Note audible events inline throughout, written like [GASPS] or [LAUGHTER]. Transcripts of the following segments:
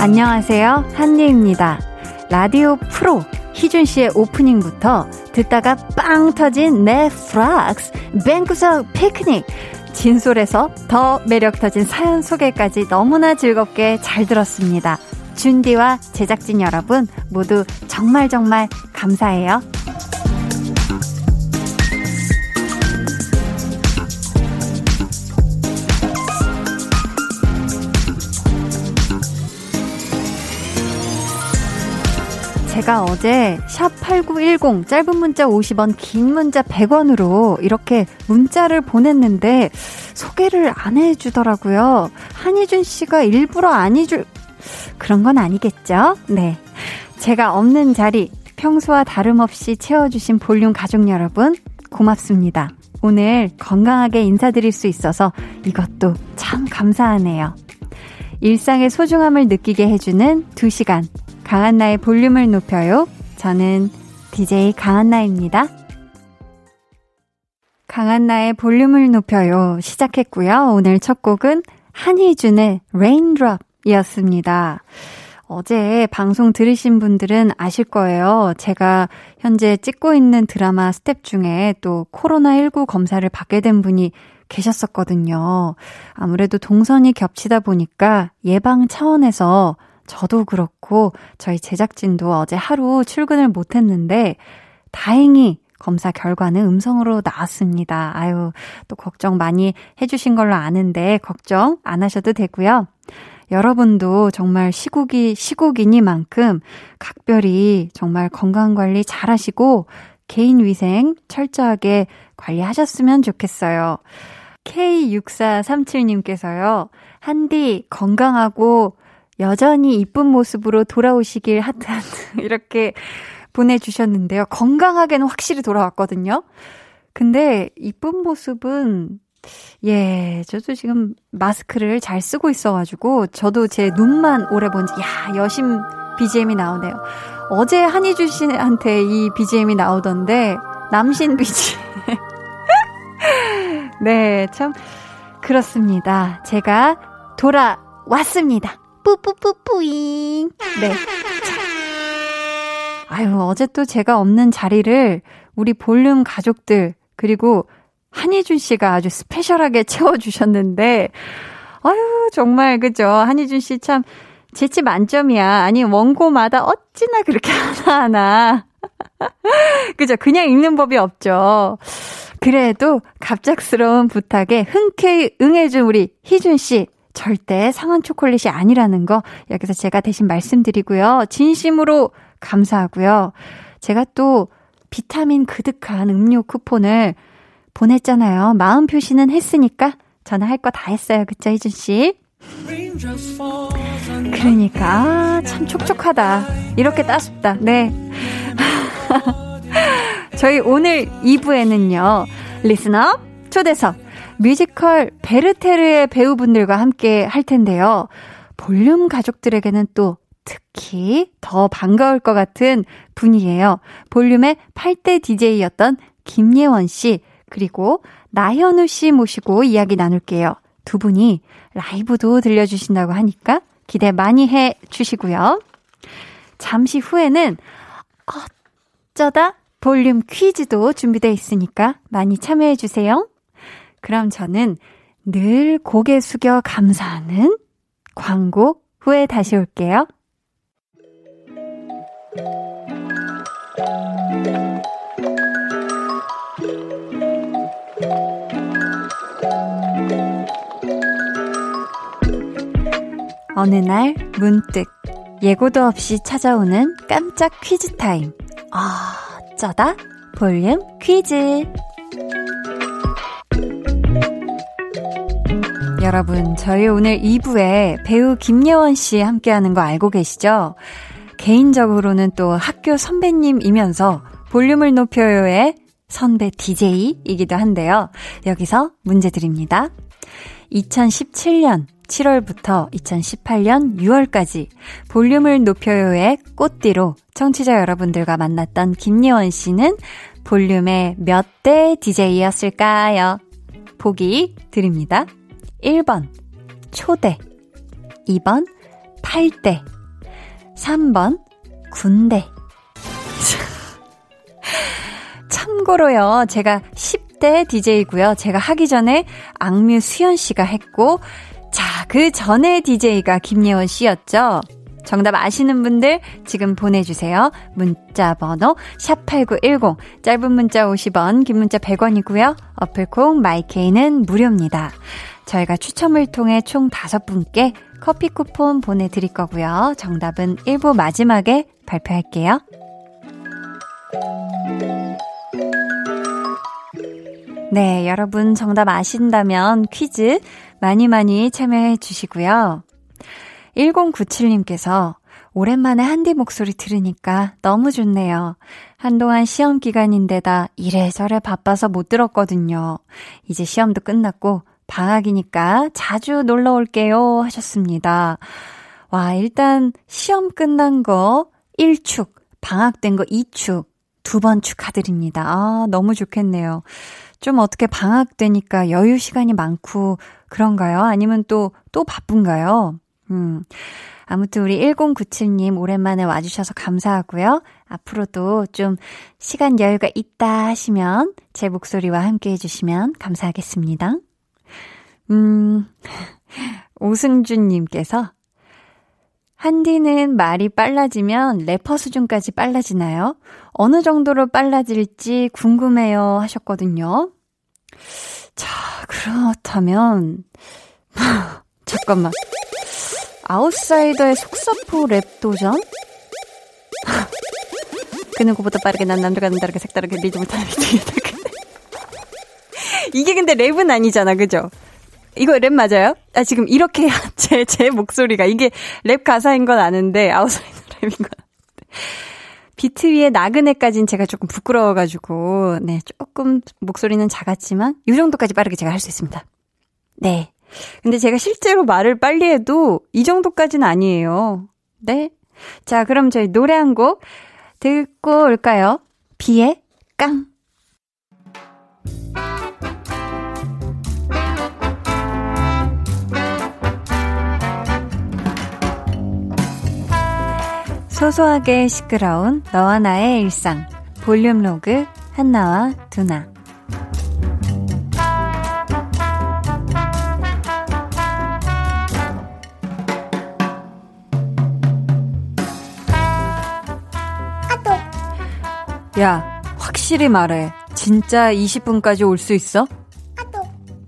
안녕하세요. 한리입니다. 라디오 프로 희준 씨의 오프닝부터 듣다가 빵 터진 넷플락스 뱅구석 피크닉 진솔에서 더 매력 터진 사연 소개까지 너무나 즐겁게 잘 들었습니다. 준디와 제작진 여러분 모두 정말 정말 감사해요. 제가 어제 샵 8910 짧은 문자 50원, 긴 문자 100원으로 이렇게 문자를 보냈는데 소개를 안 해주더라고요. 한희준 씨가 일부러 안 해줄, 그런 건 아니겠죠? 네. 제가 없는 자리 평소와 다름없이 채워주신 볼륨 가족 여러분, 고맙습니다. 오늘 건강하게 인사드릴 수 있어서 이것도 참 감사하네요. 일상의 소중함을 느끼게 해주는 2시간. 강한나의 볼륨을 높여요. 저는 DJ 강한나입니다. 강한나의 볼륨을 높여요. 시작했고요. 오늘 첫 곡은 한희준의 Raindrop 이었습니다. 어제 방송 들으신 분들은 아실 거예요. 제가 현재 찍고 있는 드라마 스태프 중에 또 코로나19 검사를 받게 된 분이 계셨었거든요. 아무래도 동선이 겹치다 보니까 예방 차원에서 저도 그렇고 저희 제작진도 어제 하루 출근을 못 했는데 다행히 검사 결과는 음성으로 나왔습니다. 아유, 또 걱정 많이 해주신 걸로 아는데 걱정 안 하셔도 되고요. 여러분도 정말 시국이 시국이니만큼 각별히 정말 건강 관리 잘 하시고 개인 위생 철저하게 관리하셨으면 좋겠어요. K6437님께서요. 한디 건강하고 여전히 이쁜 모습으로 돌아오시길 하트하트 [LAUGHS] 이렇게 보내주셨는데요. 건강하게는 확실히 돌아왔거든요. 근데 이쁜 모습은 예, 저도 지금 마스크를 잘 쓰고 있어가지고 저도 제 눈만 오래 본지 야 여심 BGM이 나오네요. 어제 한희주 씨한테 이 BGM이 나오던데 남신 BGM. [LAUGHS] 네, 참 그렇습니다. 제가 돌아왔습니다. 뿌뿌뿌뿌잉. 네. 아유, 어제 또 제가 없는 자리를 우리 볼륨 가족들, 그리고 한희준 씨가 아주 스페셜하게 채워주셨는데, 아유, 정말, 그죠. 한희준 씨 참 재치 만점이야. 아니, 원고마다 어찌나 그렇게 [LAUGHS] 하나하나. [LAUGHS] 그죠. 그냥 읽는 법이 없죠. 그래도 갑작스러운 부탁에 흔쾌히 응해준 우리 희준 씨. 절대 상한 초콜릿이 아니라는 거 여기서 제가 대신 말씀드리고요. 진심으로 감사하고요. 제가 또 비타민 그득한 음료 쿠폰을 보냈잖아요. 마음 표시는 했으니까 저는 할 거 다 했어요. 그쵸, 희준 씨? 그러니까 참 촉촉하다. 이렇게 따숩다. 네. [LAUGHS] 저희 오늘 2부에는요. listener 초대석 뮤지컬 베르테르의 배우분들과 함께 할 텐데요. 볼륨 가족들에게는 또 특히 더 반가울 것 같은 분이에요. 볼륨의 8대 DJ였던 김예원 씨, 그리고 나현우 씨 모시고 이야기 나눌게요. 두 분이 라이브도 들려주신다고 하니까 기대 많이 해 주시고요. 잠시 후에는 어쩌다 볼륨 퀴즈도 준비되어 있으니까 많이 참여해 주세요. 그럼 저는 늘 고개 숙여 감사하는 광고 후에 다시 올게요. 어느 날 문득 예고도 없이 찾아오는 깜짝 퀴즈 타임. 아, 어쩌다 볼륨 퀴즈. 여러분, 저희 오늘 2부에 배우 김예원 씨 함께하는 거 알고 계시죠? 개인적으로는 또 학교 선배님이면서 볼륨을 높여요의 선배 DJ이기도 한데요. 여기서 문제 드립니다. 2017년 7월부터 2018년 6월까지 볼륨을 높여요의 꽃띠로 청취자 여러분들과 만났던 김예원 씨는 볼륨의 몇 대 DJ였을까요? 보기 드립니다. 1번, 초대. 2번, 8대. 3번, 군대. [LAUGHS] 참고로요, 제가 10 대 DJ고요. 제가 하기 전에 악뮤 수연 씨가 했고, 자, 그 전에 DJ가 김예원 씨였죠. 정답 아시는 분들 지금 보내주세요. 문자 번호 샵8910 짧은 문자 50원 긴 문자 100원이고요. 어플콩 마이케이는 무료입니다. 저희가 추첨을 통해 총 5분께 커피 쿠폰 보내드릴 거고요. 정답은 1부 마지막에 발표할게요. 네, 여러분 정답 아신다면 퀴즈 많이 많이 참여해 주시고요. 1097님께서 오랜만에 한디 목소리 들으니까 너무 좋네요. 한동안 시험 기간인데다 이래저래 바빠서 못 들었거든요. 이제 시험도 끝났고 방학이니까 자주 놀러 올게요 하셨습니다. 와, 일단 시험 끝난 거 1축, 방학된 거 2축, 두 번 축하드립니다. 아, 너무 좋겠네요. 좀 어떻게 방학되니까 여유 시간이 많고 그런가요? 아니면 또, 또 바쁜가요? 음. 아무튼 우리 1097님 오랜만에 와주셔서 감사하고요. 앞으로도 좀 시간 여유가 있다 하시면 제 목소리와 함께 해주시면 감사하겠습니다. 음, [LAUGHS] 오승준님께서 한디는 말이 빨라지면 래퍼 수준까지 빨라지나요? 어느 정도로 빨라질지 궁금해요 하셨거든요. 자, 그렇다면, [LAUGHS] 잠깐만. 아웃사이더의 속사포 랩 도전? [LAUGHS] 그 누구보다 빠르게 난 남들과 다르게 색다르게 리듬을 타는 비중이 이게 근데 랩은 아니잖아, 그죠? 이거 랩 맞아요? 아, 지금 이렇게 [LAUGHS] 제, 제 목소리가, 이게 랩 가사인 건 아는데, 아웃사이더 랩인 건. 비트 위에 나그네까지는 제가 조금 부끄러워가지고, 네, 조금 목소리는 작았지만, 이 정도까지 빠르게 제가 할 수 있습니다. 네. 근데 제가 실제로 말을 빨리 해도 이 정도까지는 아니에요. 네. 자, 그럼 저희 노래 한 곡 듣고 올까요? 비의 깡. 소소하게 시끄러운 너와 나의 일상. 볼륨 로그 한나와 두나. 야, 확실히 말해. 진짜 20분까지 올 수 있어?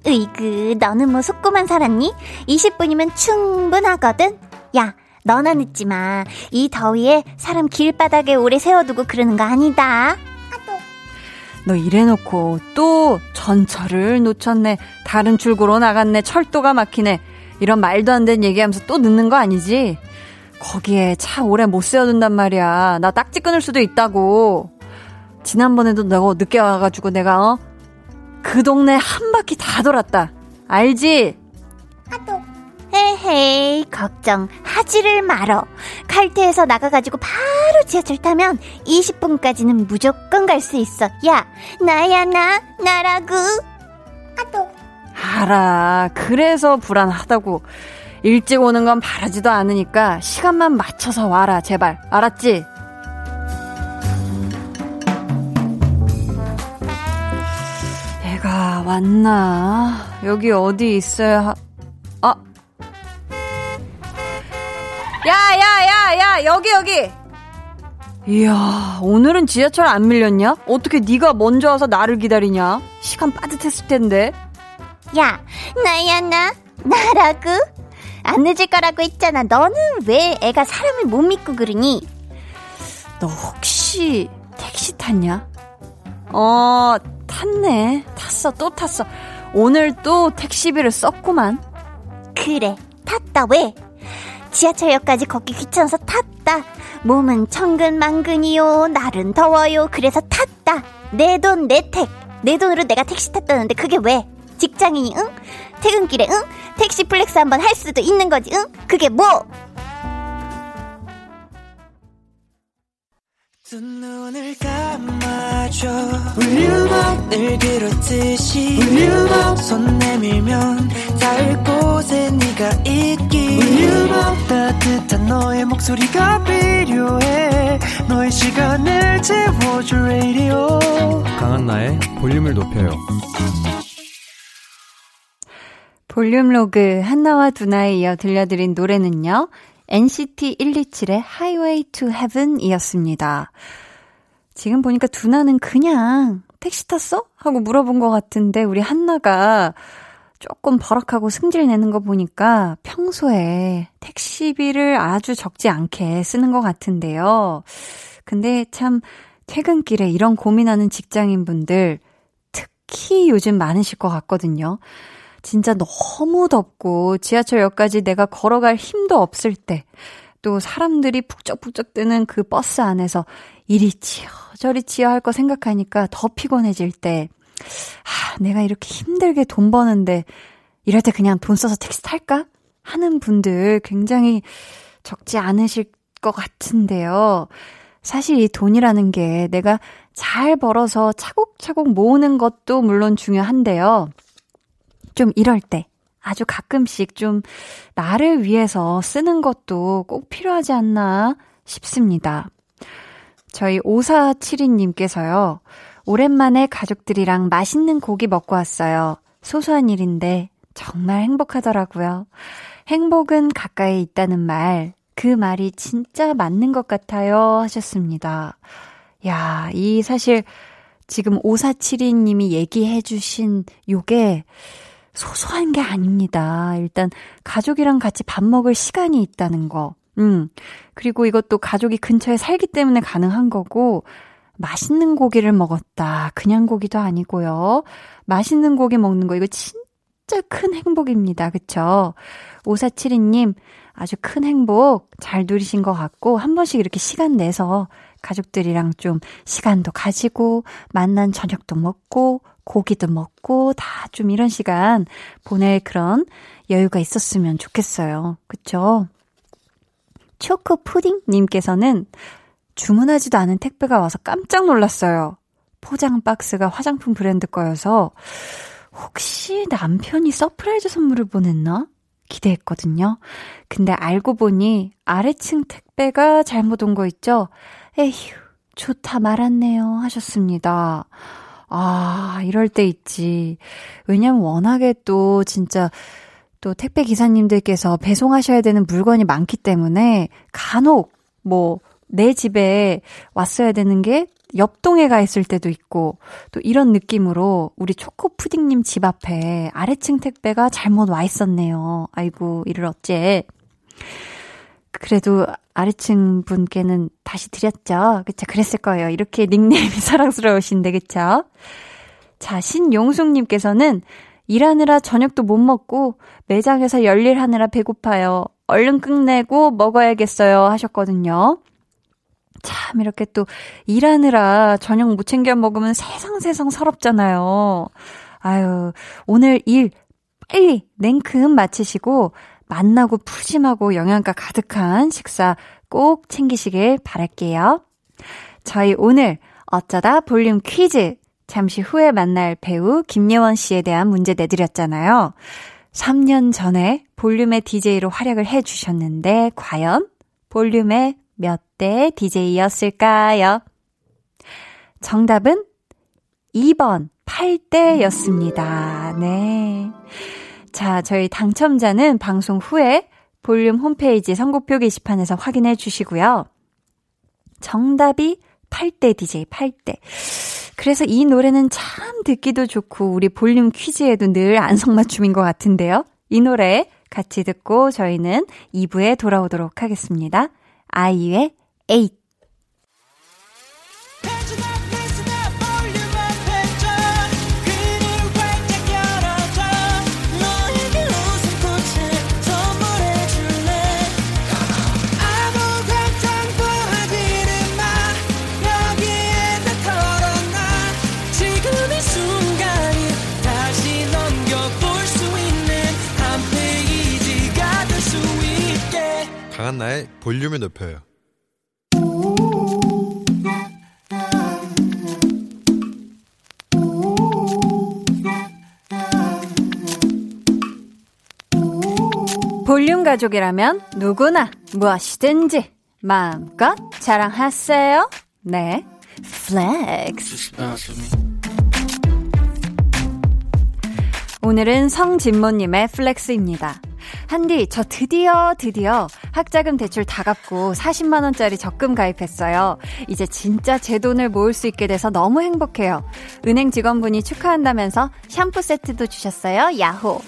으이그, 너는 뭐 속고만 살았니? 20분이면 충분하거든? 야, 너나 늦지 마. 이 더위에 사람 길바닥에 오래 세워두고 그러는 거 아니다. 너 이래놓고 또 전철을 놓쳤네. 다른 출구로 나갔네. 철도가 막히네. 이런 말도 안 되는 얘기하면서 또 늦는 거 아니지? 거기에 차 오래 못 세워둔단 말이야. 나 딱지 끊을 수도 있다고. 지난번에도 너 늦게 와가지고 내가 어? 그 동네 한 바퀴 다 돌았다. 알지? 헤헤이 걱정하지를 말어. 칼퇴해서 나가가지고 바로 지하철 타면 20분까지는 무조건 갈 수 있어. 야 나야 나 나라구. 아또. 알아 그래서 불안하다고. 일찍 오는 건 바라지도 않으니까 시간만 맞춰서 와라 제발. 알았지? 얘가 왔나? 여기 어디 있어야. 야, 야, 여기, 여기. 이야, 오늘은 지하철 안 밀렸냐? 어떻게 네가 먼저 와서 나를 기다리냐? 시간 빠듯했을 텐데. 야, 나야, 나, 나라고? 안 늦을 거라고 했잖아. 너는 왜 애가 사람을 못 믿고 그러니? 너 혹시 택시 탔냐? 어, 탔네. 탔어, 또 탔어. 오늘 또 택시비를 썼구만. 그래, 탔다, 왜? 지하철역까지 걷기 귀찮아서 탔다. 몸은 천근만근이요. 날은 더워요. 그래서 탔다. 내 돈, 내 택. 내 돈으로 내가 택시 탔다는데 그게 왜? 직장인이, 응? 퇴근길에 응? 택시 flex 한번 할 수도 있는 거지 응? 그게 뭐? 두 눈을 감아줘. 울륨을 그렇듯이 울륨 손 내밀면 닿을 곳에 네가 있기. 울륨 따뜻한 너의 목소리가 필요해. 너의 시간을 채워줄 radio. 강한나의 볼륨을 높여요. 볼륨 로그 한나와 두나에 이어 들려드린 노래는요 NCT 127의 Highway to Heaven 이었습니다. 지금 보니까 두나는 그냥 택시 탔어? 하고 물어본 것 같은데 우리 한나가 조금 버럭하고 승질 내는 거 보니까 평소에 택시비를 아주 적지 않게 쓰는 것 같은데요. 근데 참 퇴근길에 이런 고민하는 직장인분들 특히 요즘 많으실 것 같거든요. 진짜 너무 덥고 지하철역까지 내가 걸어갈 힘도 없을 때, 또 사람들이 북적북적 뜨는 그 버스 안에서 이리 치여 저리 치여 할 거 생각하니까 더 피곤해질 때, 아, 내가 이렇게 힘들게 돈 버는데 이럴 때 그냥 돈 써서 택시 탈까? 하는 분들 굉장히 적지 않으실 것 같은데요. 사실 이 돈이라는 게 내가 잘 벌어서 차곡차곡 모으는 것도 물론 중요한데요. 좀 이럴 때 아주 가끔씩 좀 나를 위해서 쓰는 것도 꼭 필요하지 않나 싶습니다. 저희 5472님께서요. 오랜만에 가족들이랑 맛있는 고기 먹고 왔어요. 소소한 일인데 정말 행복하더라고요. 행복은 가까이 있다는 말, 그 말이 진짜 맞는 것 같아요. 하셨습니다. 야, 이 사실 지금 5472님이 얘기해 주신 요게 소소한 게 아닙니다. 일단 가족이랑 같이 밥 먹을 시간이 있다는 거. 음. 그리고 이것도 가족이 근처에 살기 때문에 가능한 거고 맛있는 고기를 먹었다. 그냥 고기도 아니고요. 맛있는 고기 먹는 거 이거 진짜 큰 행복입니다. 그쵸? 5472님 아주 큰 행복 잘 누리신 것 같고 한 번씩 이렇게 시간 내서 가족들이랑 좀 시간도 가지고 맛난 저녁도 먹고 고기도 먹고 다 좀 이런 시간 보낼 그런 여유가 있었으면 좋겠어요. 그쵸? 초코 푸딩님께서는 주문하지도 않은 택배가 와서 깜짝 놀랐어요. 포장 박스가 화장품 브랜드 거여서 혹시 남편이 surprise 선물을 보냈나? 기대했거든요. 근데 알고 보니 아래층 택배가 잘못 온 거 있죠? 에휴, 좋다 말았네요. 하셨습니다. 아, 이럴 때 있지. 왜냐면 워낙에 또 진짜 또 택배 기사님들께서 배송하셔야 되는 물건이 많기 때문에 간혹 뭐 내 집에 왔어야 되는 게 옆동에 가 있을 때도 있고 또 이런 느낌으로 우리 초코 푸딩님 집 앞에 아래층 택배가 잘못 와 있었네요. 아이고 이를 어째. 그래도 아래층 분께는 다시 드렸죠. 그쵸? 그랬을 거예요. 이렇게 닉네임이 [LAUGHS] 사랑스러우신데, 그쵸? 자, 신용숙님께서는 일하느라 저녁도 못 먹고 매장에서 열일 하느라 배고파요. 얼른 끝내고 먹어야겠어요. 하셨거든요. 참, 이렇게 또 일하느라 저녁 못 챙겨 먹으면 세상 세상 서럽잖아요. 아유, 오늘 일 빨리 냉큼 마치시고 만나고 푸짐하고 영양가 가득한 식사 꼭 챙기시길 바랄게요. 저희 오늘 어쩌다 볼륨 퀴즈 잠시 후에 만날 배우 김예원 씨에 대한 문제 내드렸잖아요. 3년 전에 볼륨의 DJ로 활약을 해 주셨는데 과연 볼륨의 몇 대 DJ였을까요? 정답은 2번 8대였습니다. 네. 자, 저희 당첨자는 방송 후에 볼륨 홈페이지 선곡표 게시판에서 확인해 주시고요. 정답이 8대 DJ 8대. 그래서 이 노래는 참 듣기도 좋고 우리 볼륨 퀴즈에도 늘 안성맞춤인 것 같은데요. 이 노래 같이 듣고 저희는 2부에 돌아오도록 하겠습니다. 아이유의 8. 나의 볼륨을 높여요. 볼륨 가족이라면 누구나 무엇이든지 마음껏 자랑하세요. 네, flex. 오늘은 성진모님의 flex입니다. 한디, 저 드디어, 드디어 학자금 대출 다 갚고 40만 원짜리 적금 가입했어요. 이제 진짜 제 돈을 모을 수 있게 돼서 너무 행복해요. 은행 직원분이 축하한다면서 샴푸 세트도 주셨어요. 야호.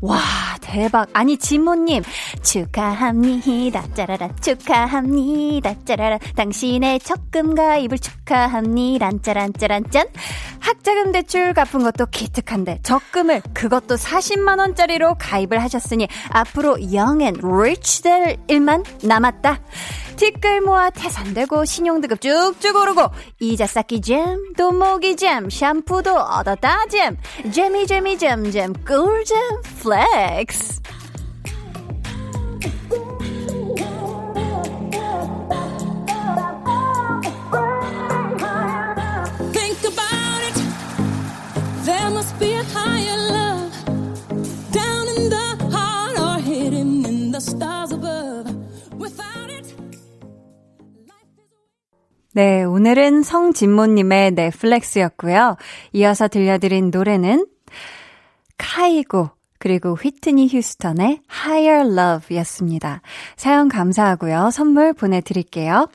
와, 대박. 아니, 지모님, 축하합니다. 짜라라, 축하합니다. 짜라라, 당신의 적금 가입을 축하합니다. 짜란, 짜란, 짠. 학자금 대출 갚은 것도 기특한데, 적금을 그것도 40만원짜리로 가입을 하셨으니, 앞으로 영앤 리치 될 일만 남았다. 티끌 모아 태산되고 신용등급 쭉쭉 오르고 이자 쌓기 잼, 돈 모으기 잼, 샴푸도 얻었다 잼, 잼이 잼이 잼잼 꿀잼 flex. 네, 오늘은 성진모님의 넷플렉스였고요. 이어서 들려드린 노래는 카이고 그리고 휘트니 휴스턴의 Higher Love 였습니다. 사연 감사하고요. 선물 보내드릴게요.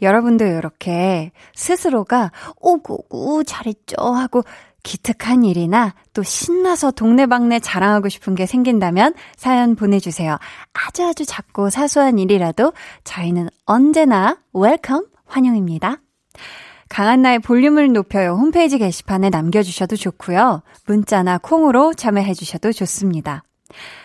여러분도 이렇게 스스로가 오구구 잘했죠 하고 기특한 일이나 또 신나서 동네방네 자랑하고 싶은 게 생긴다면 사연 보내주세요. 아주 아주 작고 사소한 일이라도 저희는 언제나 welcome 환영입니다. 강한나의 볼륨을 높여요 홈페이지 게시판에 남겨주셔도 좋고요. 문자나 콩으로 참여해주셔도 좋습니다.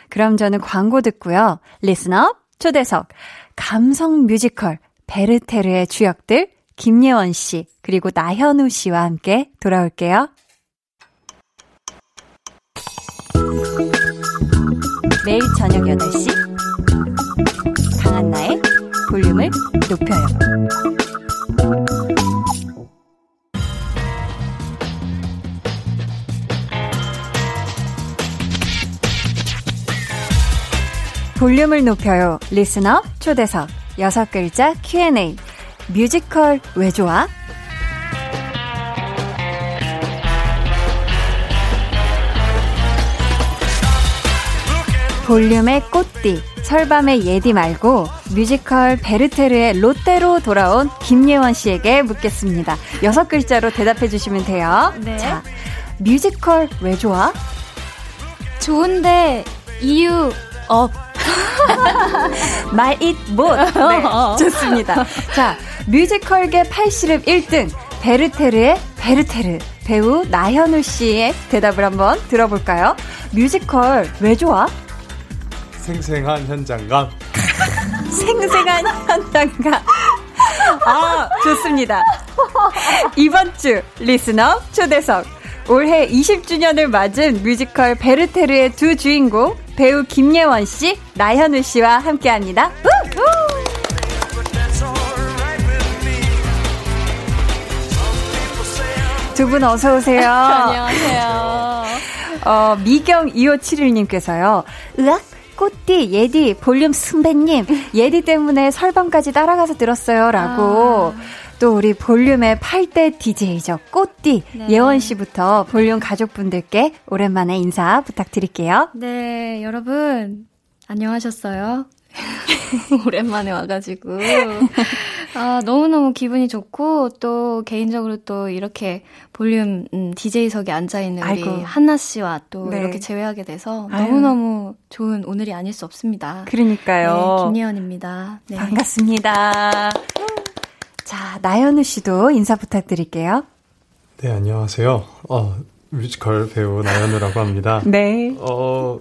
그럼 저는 광고 듣고요. listener 초대석 감성 뮤지컬 베르테르의 주역들 김예원 씨 그리고 나현우 씨와 함께 돌아올게요. 매일 저녁 8시 강한나의 볼륨을 높여요. 볼륨을 높여요. 리스너 초대석 여섯 글자 Q&A 뮤지컬 왜 좋아? 볼륨의 꽃띠 설밤의 예디 말고 뮤지컬 베르테르의 롯데로 돌아온 김예원 씨에게 묻겠습니다. 여섯 글자로 대답해 주시면 돼요. 네. 자, 뮤지컬 왜 좋아? 좋은데 이유 없. [LAUGHS] 말잇 못. 네, 좋습니다. 자, 뮤지컬계 팔씨름 1등 베르테르의 베르테르 배우 나현우 씨의 대답을 한번 들어볼까요? 뮤지컬 왜 좋아? 생생한 현장감. [LAUGHS] 생생한 현장감. 아, 좋습니다. 이번 주 listener 초대석. 올해 20주년을 맞은 뮤지컬 베르테르의 두 주인공 배우 김예원 씨, 나현우 씨와 함께합니다. 두분 어서 오세요. 안녕하세요. 어, 미경 2571님께서요. 으악 꽃띠, 예디, 볼륨 승배님, 예디 때문에 설방까지 따라가서 들었어요. 라고. 아. 또 우리 볼륨의 8대 DJ죠. 꽃띠 네. 예원 씨부터 볼륨 가족분들께 오랜만에 인사 부탁드릴게요. 네, 여러분 안녕하셨어요? [LAUGHS] 오랜만에 와가지고 아, 너무너무 기분이 좋고 또 개인적으로 또 이렇게 볼륨 음, DJ석에 앉아있는 우리 아이고. 한나 씨와 또 네. 이렇게 재회하게 돼서 너무너무 좋은 오늘이 아닐 수 없습니다. 그러니까요. 네, 김예원입니다. 네. 반갑습니다. 자, 나연우 씨도 인사 부탁드릴게요. 네, 안녕하세요. 어, 뮤지컬 배우 나연우라고 합니다. [LAUGHS] 네. 어,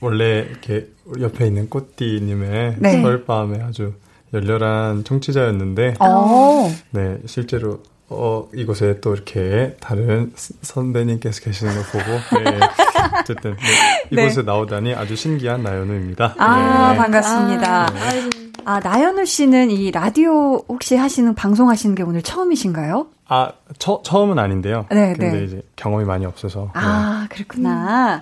원래 이렇게 옆에 있는 꽃띠님의 네. 서울밤에 아주 열렬한 청취자였는데, 오. 네, 실제로 어, 이곳에 또 이렇게 다른 선배님께서 계시는 걸 보고, 네. [LAUGHS] 어쨌든, 네. 네. 이곳에 네. 나오다니 아주 신기한 나연우입니다. 아, 네. 반갑습니다. 아, 아, 나연우 씨는 이 라디오 혹시 하시는, 방송하시는 게 오늘 처음이신가요? 아, 처, 처음은 아닌데요. 네, 근데 네. 이제 경험이 많이 없어서. 아, 네. 그렇구나. 음.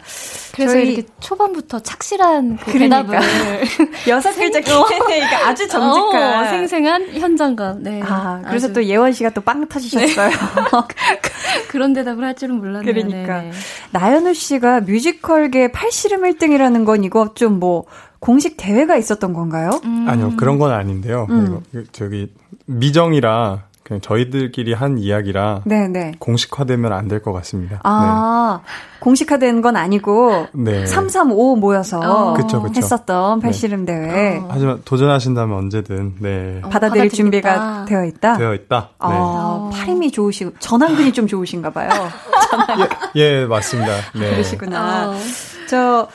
그래서 저희... 이렇게 초반부터 착실한 그 그러니까. 대답을. [LAUGHS] 여섯 글자 Q&A가 [LAUGHS] 아주 정직한. 어, 생생한 현장감. 네. 아, 그래서 아주... 또 예원 씨가 또 빵 터지셨어요. 네. [LAUGHS] 그런 대답을 할 줄은 몰랐네요. 그러니까. 네. 나연우 씨가 뮤지컬계 팔씨름 1등이라는 건 이거 좀 뭐, 공식 대회가 있었던 건가요? 음. 아니요, 그런 건 아닌데요. 음. 저기, 미정이라 그냥 저희들끼리 한 이야기라 네네. 네. 공식화되면 안 될 것 같습니다. 아, 네. 공식화된 건 아니고 네. 335 모여서 어. 그쵸, 그쵸. 했었던 팔씨름 네. 대회. 어. 하지만 도전하신다면 언제든 네. 어, 받아들일 준비가 되어 있다. 되어 있다. 네. 어, 팔힘이 좋으시고 전완근이 좀 좋으신가 봐요. [LAUGHS] 예, 예, 맞습니다. 네. 그러시구나. 어. 저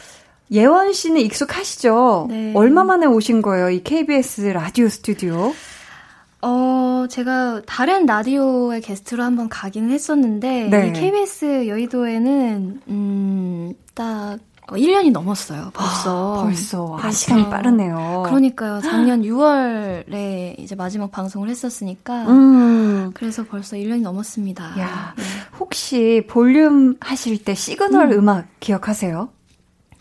예원 씨는 익숙하시죠? 네. 얼마 만에 오신 거예요? 이 KBS 라디오 스튜디오? 어, 제가 다른 라디오의 게스트로 한번 가기는 했었는데, 네. 이 KBS 여의도에는, 음, 딱, 1년이 넘었어요, 벌써. 아, 벌써. 아, 시간이 빠르네요. 그러니까요. 작년 6월에 이제 마지막 방송을 했었으니까. 음. 그래서 벌써 1년이 넘었습니다. 야, 네. 혹시 볼륨 하실 때 시그널 음. 악 기억하세요?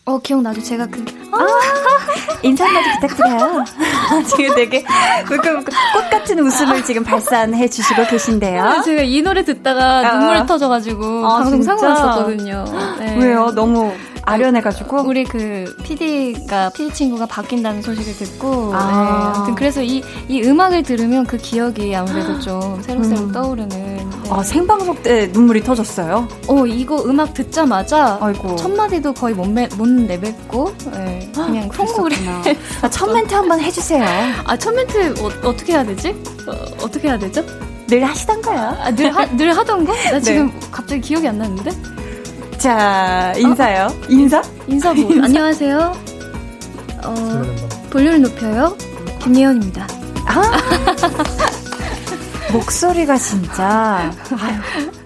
어, 기억나죠? 제가 그, 아, [LAUGHS] 인사 한마디 부탁드려요. [LAUGHS] 지금 되게 꽃 같은 웃음을 지금 발산해 주시고 계신데요. 제가 이 노래 듣다가 아. 눈물이 터져가지고 아, 방송 사고 났었거든요. [GASPS] 네. 왜요? 너무 아련해가지고 우리 그 PD가 PD 친구가 바뀐다는 소식을 듣고 아. 네, 아무튼 그래서 이 이 음악을 들으면 그 기억이 아무래도 좀 새록새록 음. 떠오르는 네. 아 생방송 때 눈물이 터졌어요? 어 이거 음악 듣자마자 아이고. 첫 마디도 거의 못, 매, 못 내뱉고 네, 그냥 콩고리 [LAUGHS] 아, 첫 멘트 한번 해주세요. 아첫 멘트 어, 떻게 해야 되지? 어, 어떻게 해야 되죠? 늘 하시던가요? 아, 늘, 하, 늘 하던 거? 나 [LAUGHS] 지금 네. 갑자기 기억이 안 나는데? 자, 인사요. 어? 인사? 인사 뭐. 인사? 안녕하세요. 어, 볼륨을 높여요. 김예원입니다. 아! [LAUGHS] 목소리가 진짜. 아유,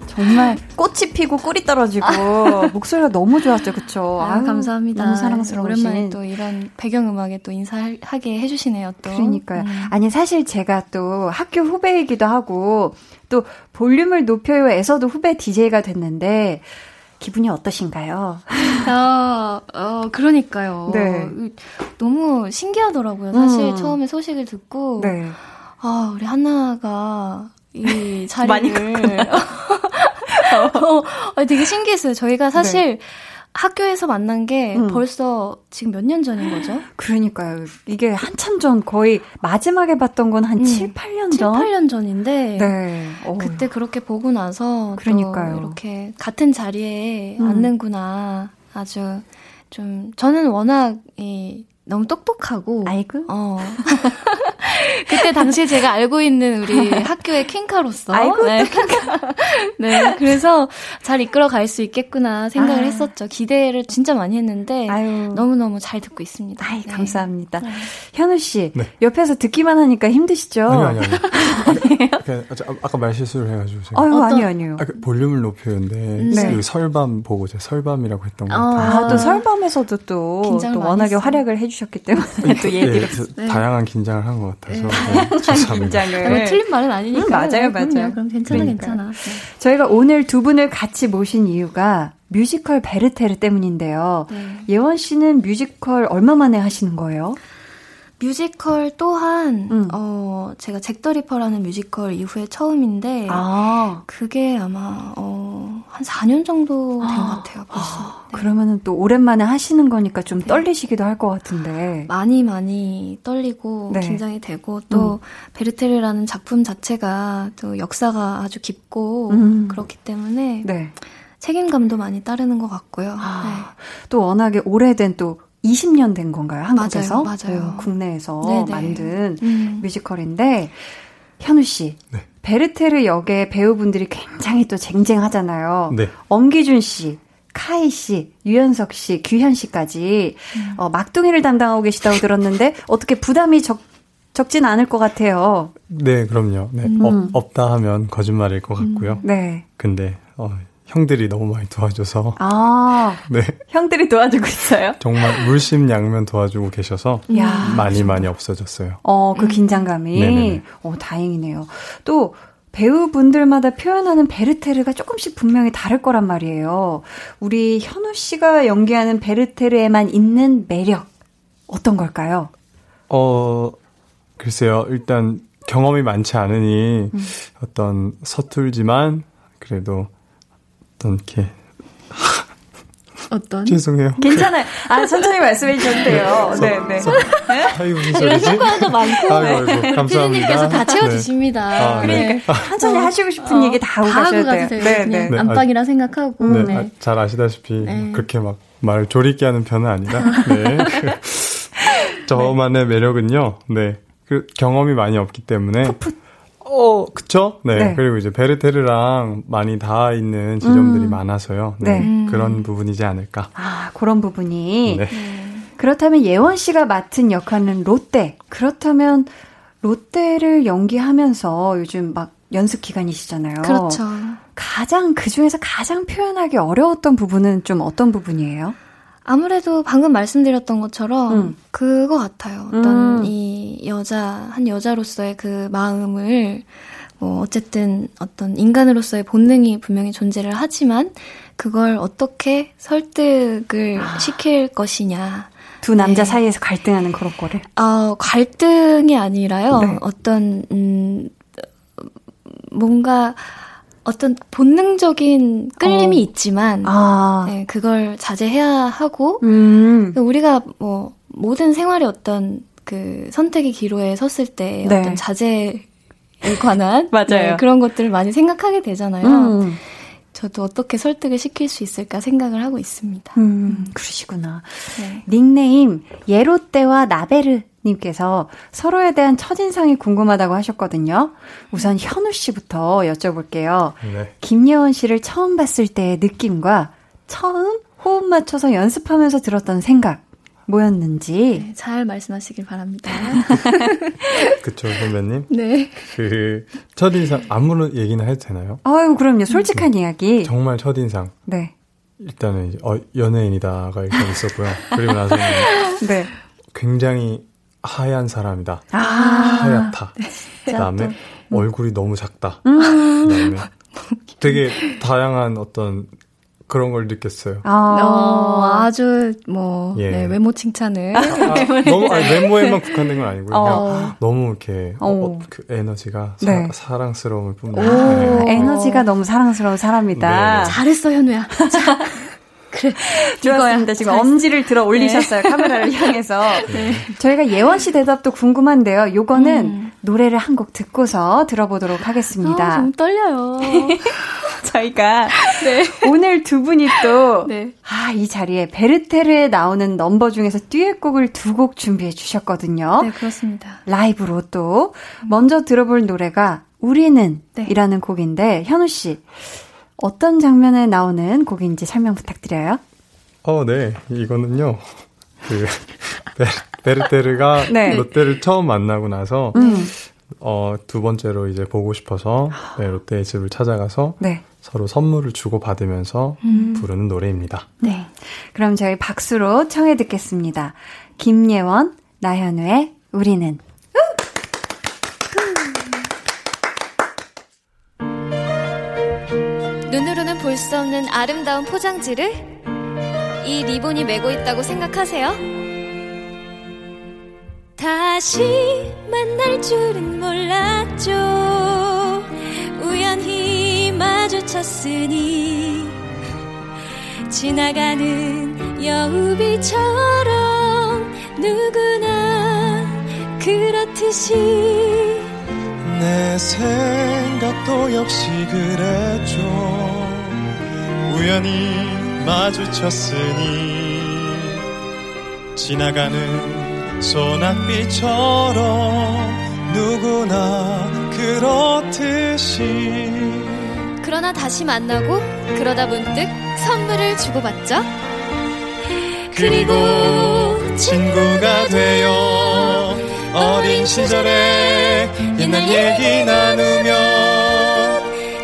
정말 꽃이 피고 꿀이 떨어지고 [LAUGHS] 목소리가 너무 좋았죠, 그쵸? 아, 감사합니다. 너무 사랑스러우신. 오랜만에 또 이런 배경음악에 또 인사하게 해주시네요, 또. 그러니까요. 음. 아니, 사실 제가 또 학교 후배이기도 하고 또 볼륨을 높여요에서도 후배 DJ가 됐는데 기분이 어떠신가요? 아, 어, 그러니까요. 네. 너무 신기하더라고요. 사실 음. 처음에 소식을 듣고. 네. 아, 우리 하나가 이 [LAUGHS] 자리를. [LAUGHS] 어, 어, 되게 신기했어요. 저희가 사실 네. 학교에서 만난 게 음. 벌써 지금 몇 년 전인 거죠? 그러니까요. 이게 한참 전 거의 마지막에 봤던 건한 음. 7, 8년 전? 7, 8년 전인데 네. 그때 그렇게 보고 나서 그러니까요. 이렇게 같은 자리에 음. 앉는구나. 아주 좀 저는 워낙 이 너무 똑똑하고. 아이고. 어. [LAUGHS] 그때 당시에 제가 알고 있는 우리 [LAUGHS] 학교의 퀸카로서. 아이고 네. [LAUGHS] 네 그래서 잘 이끌어 갈 수 있겠구나 생각을 아. 했었죠. 기대를 진짜 많이 했는데 아유. 너무 너무 잘 듣고 있습니다. 아이 네. 감사합니다. 네. 현우 씨 네. 옆에서 듣기만 하니까 힘드시죠? 아니요 아니요 아니요. 아니에요 아 까 말 실수를 해가지고 제가. 아유 아니요 아니요. 아, 그 볼륨을 높였는데 음. 네. 그 설밤 보고 제가 설밤이라고 했던 것 같아요. 아, 또 설밤에서도 또, 또 워낙에 활약을 해주 셨 주셨기 때문에 또 얘기를 네, 다양한 긴장을 한 것 같아서 네. 네, 죄송합니다. 긴장을. 뭐 틀린 말은 아니니까. 음, 맞아요, 맞아요. 그럼요, 그럼 괜찮아, 그러니까. 괜찮아. 네. 저희가 오늘 두 분을 같이 모신 이유가 뮤지컬 베르테르 때문인데요. 네. 예원 씨는 뮤지컬 얼마 만에 하시는 거예요? 뮤지컬 또한 음. 어 제가 잭 더 리퍼라는 뮤지컬 이후에 처음인데 아. 그게 아마 어 한 4년 정도 된 것 아. 같아요. 벌써. 아. 네. 그러면은 또 오랜만에 하시는 거니까 좀 네. 떨리시기도 할 것 같은데. 많이 많이 떨리고 네. 긴장이 되고 또 음. 베르테르라는 작품 자체가 또 역사가 아주 깊고 음. 그렇기 때문에 네. 책임감도 많이 따르는 것 같고요. 아. 네. 또 워낙에 오래된 또 20년 된 건가요? 한국에서? 맞아요. 맞아요. 어, 국내에서 네네. 만든 음. 뮤지컬인데 현우 씨. 네. 베르테르 역의 배우분들이 굉장히 또 쟁쟁하잖아요. 네. 엄기준 씨, 카이 씨, 유연석 씨, 규현 씨까지 음. 어, 막둥이를 담당하고 계시다고 들었는데 어떻게 부담이 적 적진 않을 것 같아요. 네, 그럼요. 네, 음. 없, 없다 하면 거짓말일 것 같고요. 음. 네. 근데 어, 형들이 너무 많이 도와줘서. 아. [LAUGHS] 네. 형들이 도와주고 있어요? 정말 물심양면 도와주고 계셔서 야, 많이 많이 없어졌어요. 어, 그 음. 긴장감이. 네네네. 어, 다행이네요. 또 배우분들마다 표현하는 베르테르가 조금씩 분명히 다를 거란 말이에요. 우리 현우 씨가 연기하는 베르테르에만 있는 매력 어떤 걸까요? 어, 글쎄요. 일단 경험이 많지 않으니 음. 어떤 서툴지만 그래도 이렇게 [LAUGHS] 어떤? 죄송해요. 괜찮아요. 아, 천천히 말씀해 주셔도 돼요. 네, 네. 네? 아이고, 무슨 소리지? 효과도 많고. 아이고, 아이고, 감사합니다. 피디님께서 다 채워주십니다. 네. 아, 네. 그러니까, 천천히 어, 하시고 싶은 어, 얘기 다 하고 가셔도 돼요. 돼요. 네, 네. 네. 안방이라 생각하고. 네, 네. 아, 잘 아시다시피, 네. 그렇게 막 말을 조리게 하는 편은 아니다. [LAUGHS] 네. [LAUGHS] 저만의 매력은요, 네. 그 경험이 많이 없기 때문에. 풋풋. 어, 그쵸? 네. 네. 그리고 이제 베르테르랑 많이 닿아 있는 지점들이 음. 많아서요. 네. 네. 그런 부분이지 않을까. 아, 그런 부분이. 네. 그렇다면 예원 씨가 맡은 역할은 롯데. 그렇다면 롯데를 연기하면서 요즘 막 연습 기간이시잖아요. 그렇죠. 가장 그 중에서 가장 표현하기 어려웠던 부분은 좀 어떤 부분이에요? 아무래도 방금 말씀드렸던 것처럼 음. 그거 같아요. 어떤 음. 이 여자 한 여자로서의 그 마음을 뭐 어쨌든 어떤 인간으로서의 본능이 분명히 존재를 하지만 그걸 어떻게 설득을 아. 시킬 것이냐. 두 남자 네. 사이에서 갈등하는 그런 거를? 어, 갈등이 아니라요. 네. 어떤 음 뭔가 어떤 본능적인 끌림이 어. 있지만 아. 네, 그걸 자제해야 하고 음. 우리가 뭐 모든 생활의 어떤 그 선택의 기로에 섰을 때 네. 어떤 자제에 관한 [LAUGHS] 맞아요. 네, 그런 것들을 많이 생각하게 되잖아요. 음. 저도 어떻게 설득을 시킬 수 있을까 생각을 하고 있습니다. 음, 음. 그러시구나. 네. 닉네임 예로떼와 나베르 님께서 서로에 대한 첫인상이 궁금하다고 하셨거든요. 우선 현우 씨부터 여쭤볼게요. 네. 김예원 씨를 처음 봤을 때의 느낌과 처음 호흡 맞춰서 연습하면서 들었던 생각 뭐였는지 네, 잘 말씀하시길 바랍니다. [LAUGHS] 그쵸 선배님. 네. 그 첫인상 아무런 얘기나 해도 되나요? 아유 그럼요 솔직한 음, 이야기. 정말 첫인상. 네. 일단은 이제 어 연예인이다가 일단 있었고요. 그리고 나서는 [LAUGHS] 네. 굉장히 하얀 사람이다. 아~ 하얗다. 네. 그다음에 음. 얼굴이 너무 작다. 음~ 그다음에 [LAUGHS] 되게 다양한 어떤 그런 걸 느꼈어요. 아, 어, 아주 뭐 예. 네, 외모 칭찬을 아, [LAUGHS] 너무 아니, 외모에만 국한된 건 아니고요. 어. 너무 이렇게 어. 어, 그 에너지가 네. 사, 랑스러움을 뿜는. 네. 에너지가 너무 사랑스러운 사람이다. 네. 잘했어 현우야. [LAUGHS] 자. 그래, [LAUGHS] 좋았습니다. 지금 엄지를 들어 올리셨어요. 네. 카메라를 향해서. [LAUGHS] 네. 저희가 예원 씨 대답도 궁금한데요. 요거는 음. 노래를 한 곡 듣고서 들어보도록 하겠습니다. 아, 좀 떨려요. [LAUGHS] 저희가 네. 오늘 두 분이 또, 네. 아, 이 자리에 베르테르에 나오는 넘버 중에서 듀엣곡을 두 곡 준비해 주셨거든요. 네, 그렇습니다. 라이브로 또. 먼저 들어볼 노래가 우리는 네. 이라는 곡인데, 현우 씨. 어떤 장면에 나오는 곡인지 설명 부탁드려요. 어, 네. 이거는요. 그 베르테르가 [LAUGHS] 네. 롯데를 처음 만나고 나서 음. 어, 두 번째로 이제 보고 싶어서 네, 롯데의 집을 찾아가서 네. 서로 선물을 주고 받으면서 음. 부르는 노래입니다. 네. 그럼 저희 박수로 청해 듣겠습니다. 김예원, 나현우의 우리는 볼 수 없는 아름다운 포장지를 이 리본이 메고 있다고 생각하세요? 다시 만날 줄은 몰랐죠. 우연히 마주쳤으니 지나가는 여우비처럼 누구나 그렇듯이 내 생각도 역시 그랬죠. 우연히 마주쳤으니 지나가는 소낙비처럼 누구나 그렇듯이 그러나 다시 만나고 그러다 문득 선물을 주고받죠 그리고 친구가 되어 어린 시절에 옛날 얘기 나누며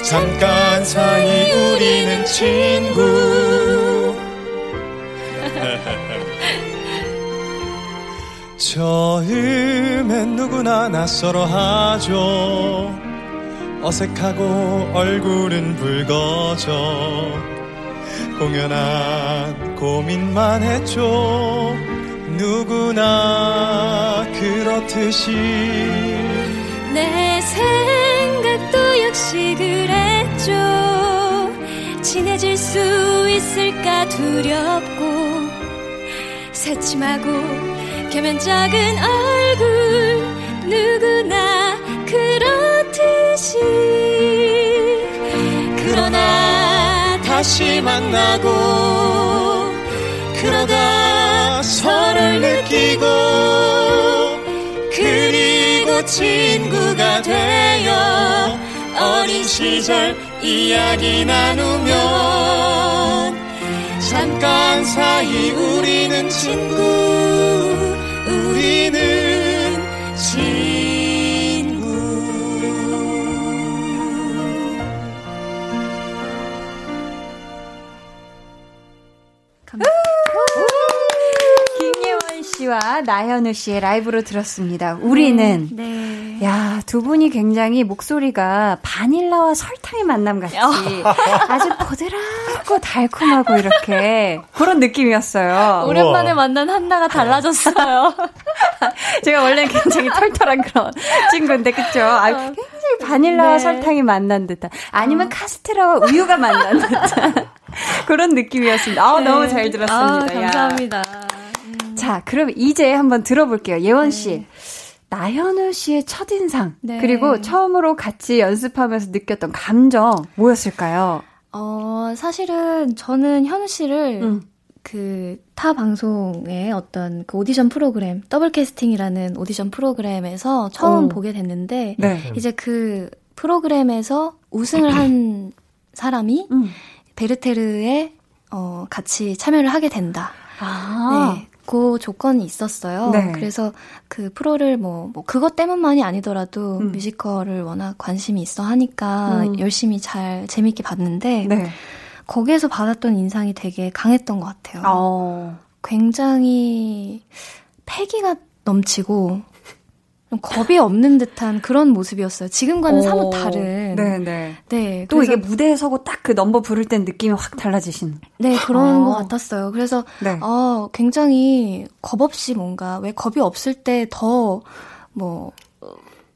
잠깐 사이 우리는 친구. [LAUGHS] 처음엔 누구나 낯설어 하죠. 어색하고 얼굴은 붉어져 공연한 고민만 했죠. 누구나 그렇듯이 내 생각도 역시 그랬죠. 친해질 수 있을까 두렵고 새침하고 겸연작은 얼굴 누구나 그렇듯이 그러나 다시 만나고 그러다 서로를 느끼고 친구가 되어 어린 시절 이야기 나누면 잠깐 사이 우리는 친구 나현우 씨의 라이브로 들었습니다. 우리는 네. 네. 야, 두 분이 굉장히 목소리가 바닐라와 설탕의 만남 같이 아주 보드랍고 달콤하고 이렇게 그런 느낌이었어요. [LAUGHS] 오랜만에 만난 한나가 달라졌어요. [LAUGHS] 제가 원래 굉장히 털털한 그런 친구인데 그쵸? 아, 어. 굉장히 바닐라와 네. 설탕이 만난 듯한 아니면 어. 카스테라와 우유가 만난 듯한 [LAUGHS] 그런 느낌이었습니다. 아, 네. 너무 잘 들었습니다. 아, 감사합니다. 음. 자, 그럼 이제 한번 들어볼게요. 예원 씨. 네. 나현우 씨의 첫인상, 네. 그리고 처음으로 같이 연습하면서 느꼈던 감정, 뭐였을까요? 어, 사실은 저는 현우 씨를 음. 그 타 방송의 어떤 그 오디션 프로그램, 더블 캐스팅이라는 오디션 프로그램에서 처음 오. 보게 됐는데, 네. 이제 그 프로그램에서 우승을 한 사람이 음. 베르테르에 어, 같이 참여를 하게 된다. 아. 네. 그 조건이 있었어요. 네. 그래서 그 프로를 뭐, 뭐, 그것 때문만이 아니더라도 음. 뮤지컬을 워낙 관심이 있어 하니까 음. 열심히 잘 재밌게 봤는데, 네. 거기에서 받았던 인상이 되게 강했던 것 같아요. 어. 굉장히 패기가 넘치고, 겁이 없는 듯한 그런 모습이었어요. 지금과는 오, 사뭇 다른. 네네. 네. 네. 또 이게 무대에 서고 딱 그 넘버 부를 땐 느낌이 확 달라지신. 네, 그런 어. 것 같았어요. 그래서, 네. 어, 굉장히 겁 없이 뭔가, 왜 겁이 없을 때 더, 뭐,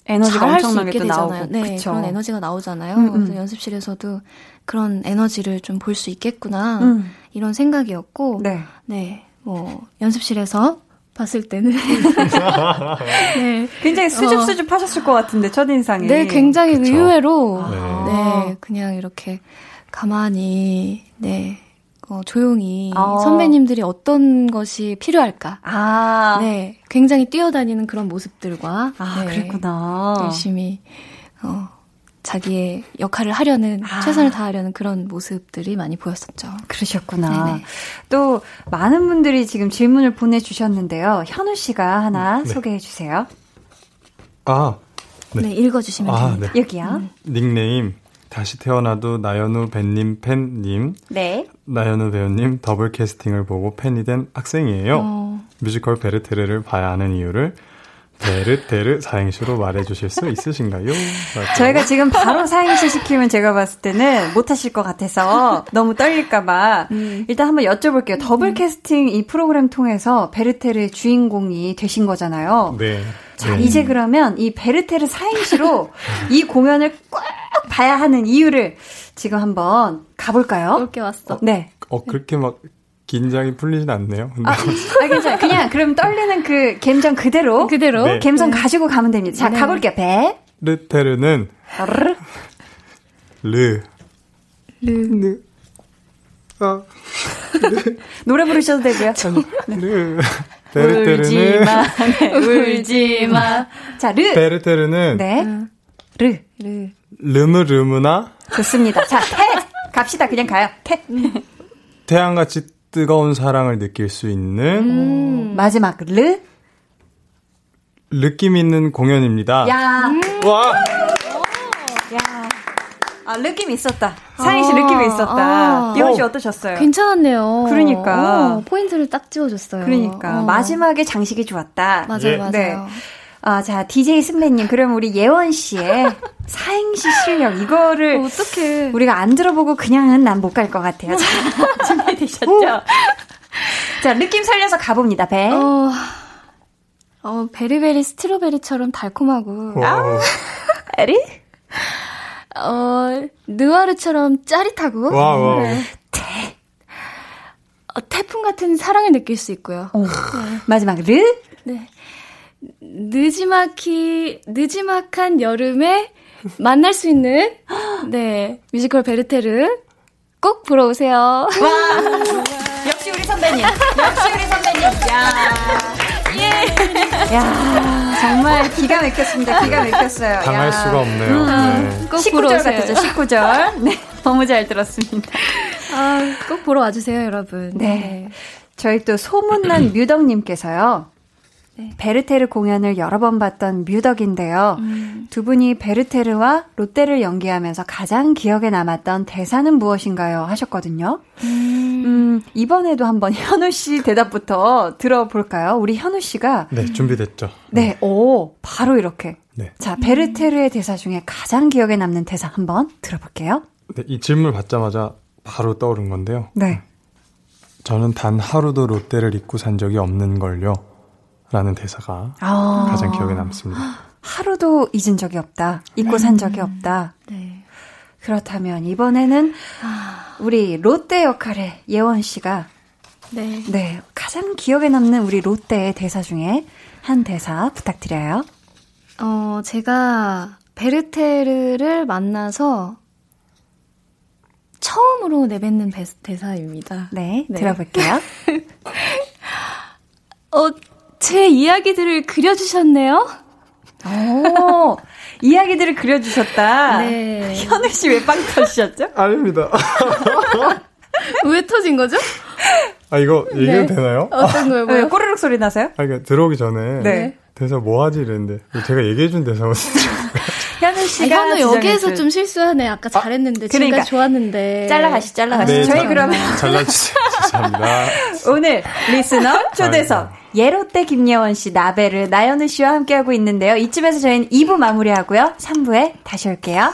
에너지가 엄청나게 또 되잖아요. 나오고. 네, 그쵸. 그런 에너지가 나오잖아요. 음, 음. 그래서 연습실에서도 그런 에너지를 좀 볼 수 있겠구나. 음. 이런 생각이었고, 네. 네, 뭐, 연습실에서 봤을 때는 [LAUGHS] 네. 굉장히 수줍수줍 어. 하셨을 것 같은데 첫인상이 네 굉장히 그쵸? 의외로 네. 네. 그냥 이렇게 가만히 네 어, 조용히 어. 선배님들이 어떤 것이 필요할까 아. 네 굉장히 뛰어다니는 그런 모습들과 아 네, 그랬구나 열심히 어 자기의 역할을 하려는 아. 최선을 다하려는 그런 모습들이 많이 보였었죠. 그러셨구나. 네네. 또 많은 분들이 지금 질문을 보내주셨는데요. 현우 씨가 하나 네. 소개해 주세요. 아, 네, 네 읽어주시면 아, 됩니다. 네. 여기요. 음. 닉네임 다시 태어나도 나현우 벤님 팬님. 네. 나현우 배우님 더블 캐스팅을 보고 팬이 된 학생이에요. 어. 뮤지컬 베르테르를 봐야 하는 이유를 베르테르 사행시로 말해주실 수 있으신가요? 저희가 지금 바로 사행시 시키면 제가 봤을 때는 못하실 것 같아서 너무 떨릴까봐 음. 일단 한번 여쭤볼게요. 더블 음. 캐스팅 이 프로그램 통해서 베르테르의 주인공이 되신 거잖아요. 네. 자, 네. 이제 그러면 이 베르테르 사행시로 이 공연을 꼭 봐야 하는 이유를 지금 한번 가볼까요? 이렇게 왔어. 네. 어, 그렇게 막 긴장이 풀리진 않네요. 아, 아 괜찮아요. 그냥 그럼 떨리는 그 감정 그대로 그대로 네. 감정 네. 가지고 가면 됩니다. 자, 네. 가볼게요. 배. 르테르는 르. 르. 르. 아. 노래 부르셔도 되고요. 네. 르. 베르테르는 울지 마. 네, [LAUGHS] 울지 마. 자, 르. 베르테르는 네. 르. 르. 르무르무나 좋습니다. 자, 태. 갑시다. 그냥 가요. 태. 태양같이 뜨거운 사랑을 느낄 수 있는 음. 마지막 르 느낌 있는 공연입니다. 야. 음. 와. 야. 아, 느낌 있었다. 사인 씨 아, 느낌이 있었다. 아, 이현 씨 어떠셨어요? 괜찮았네요. 그러니까. 어, 포인트를 딱 찍어줬어요. 그러니까. 어. 마지막에 장식이 좋았다. 맞아요, 예. 맞아요. 네. 아, 자, DJ 승배님, 그럼 우리 예원 씨의 [LAUGHS] 사행시 실력, 이거를. 어, 떡해 우리가 안 들어보고 그냥은 난 못 갈 것 같아요. 자, [LAUGHS] 준비되셨죠? 자, 느낌 살려서 가봅니다, 베. 어, 어 very berry strawberry처럼 달콤하고. 아, [LAUGHS] 르? 어, 느와르처럼 짜릿하고. 와우. 네. 테, 어, 태풍 같은 사랑을 느낄 수 있고요. 네. 마지막 르? 네. 느지막히, 느지막한 여름에 만날 수 있는, 네, 뮤지컬 베르테르 꼭 보러 오세요. 와! 역시 우리 선배님. 역시 우리 선배님. 야. 예. 야, 정말 기가 막혔습니다. 기가 막혔어요. 당할 야. 수가 없네요. 음, 네. 꼭 19절 같았죠, 19절. 네, 너무 잘 들었습니다. 아, 꼭 보러 와주세요, 여러분. 네. 네. 저희 또 소문난 뮤덕님께서요. 네. 베르테르 공연을 여러 번 봤던 뮤덕인데요. 음. 두 분이 베르테르와 롯데를 연기하면서 가장 기억에 남았던 대사는 무엇인가요? 하셨거든요. 음. 음, 이번에도 한번 [LAUGHS] 현우 씨 대답부터 들어볼까요? 우리 현우 씨가. 네, 준비됐죠. 네, 오, 바로 이렇게. 네. 자, 베르테르의 대사 중에 가장 기억에 남는 대사 한번 들어볼게요. 네, 이 질문 받자마자 바로 떠오른 건데요. 네. 저는 단 하루도 롯데를 잊고 산 적이 없는 걸요. 라는 대사가 아. 가장 기억에 남습니다. 하루도 잊은 적이 없다. 잊고 네. 산 적이 없다. 네. 그렇다면 이번에는 아. 우리 롯데 역할의 예원 씨가 네. 네. 가장 기억에 남는 우리 롯데의 대사 중에 한 대사 부탁드려요. 어, 제가 베르테르를 만나서 처음으로 내뱉는 대사입니다. 네, 네. 들어볼게요. [LAUGHS] 어, 제 이야기들을 그려주셨네요? 오, [LAUGHS] 이야기들을 그려주셨다. 네. 현우 씨 왜 빵 터지셨죠? [LAUGHS] 아닙니다. [LAUGHS] 왜 터진 거죠? 아, 이거 얘기해도 네. 되나요? 어떤 거요? 왜 꼬르륵 소리 나세요? 아, 그러니까 들어오기 전에. 네. 대사 뭐 하지 이랬는데 제가 얘기해준 대사거든요. 현우 씨가 아, 현우 여기에서 좀 실수하네. 아까 아, 잘했는데 아, 그러니까 좋았는데. 잘라가시 잘라가시. 네, 저희 그러면 [LAUGHS] 잘라주세요. 죄송합니다. [LAUGHS] 오늘 리스너 초대석 예로때 김예원 씨, 나베르, 나연우 씨와 함께하고 있는데요. 이쯤에서 저희는 2부 마무리하고요. 3부에 다시 올게요.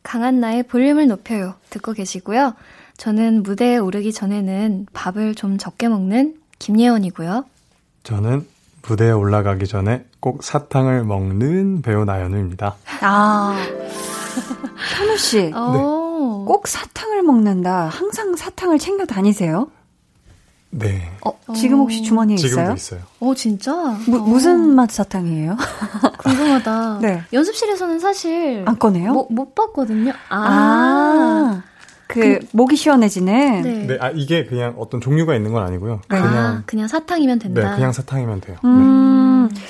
강한나의 볼륨을 높여요 듣고 계시고요. 저는 무대에 오르기 전에는 밥을 좀 적게 먹는 김예원이고요. 저는 무대에 올라가기 전에 꼭 사탕을 먹는 배우 나연우입니다. 아, 현우 씨. 네. 꼭 사탕을 먹는다. 항상 사탕을 챙겨 다니세요? 네. 어, 지금 혹시 주머니에 있어요? 지금도 있어요. 어, 진짜? 무, 무슨 맛 사탕이에요? [LAUGHS] 궁금하다. 네. 연습실에서는 사실 안 꺼내요? 못, 못 봤거든요. 아. 아. 그, 그, 목이 시원해지는. 네. 네. 아 이게 그냥 어떤 종류가 있는 건 아니고요. 네. 그냥 아, 그냥 사탕이면 된다. 네, 그냥 사탕이면 돼요. 음. 네.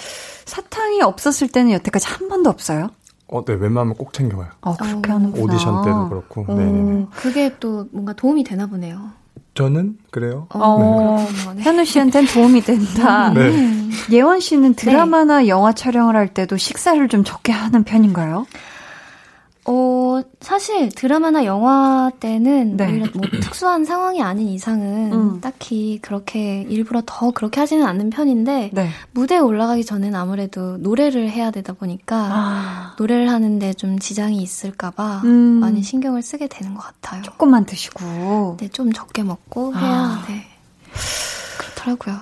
사탕이 없었을 때는 여태까지 한 번도 없어요? 어, 네, 웬만하면 꼭 챙겨와요. 어, 그렇게 어. 하는구나. 오디션 때도 그렇고. 네, 네. 그게 또 뭔가 도움이 되나 보네요. 저는 그래요. 어, 네. 현우 씨한테는 도움이 된다. [LAUGHS] 네. 예원 씨는 드라마나 네. 영화 촬영을 할 때도 식사를 좀 적게 하는 편인가요? 어, 사실 드라마나 영화 때는 네. 오히려 뭐 [CLEARS THROAT] 특수한 상황이 아닌 이상은 음. 딱히 그렇게 일부러 더 그렇게 하지는 않는 편인데 네. 무대에 올라가기 전에는 아무래도 노래를 해야 되다 보니까 아. 노래를 하는데 좀 지장이 있을까봐 음. 많이 신경을 쓰게 되는 것 같아요. 조금만 드시고. 네, 좀 적게 먹고 해야 아. 네. 그렇더라고요.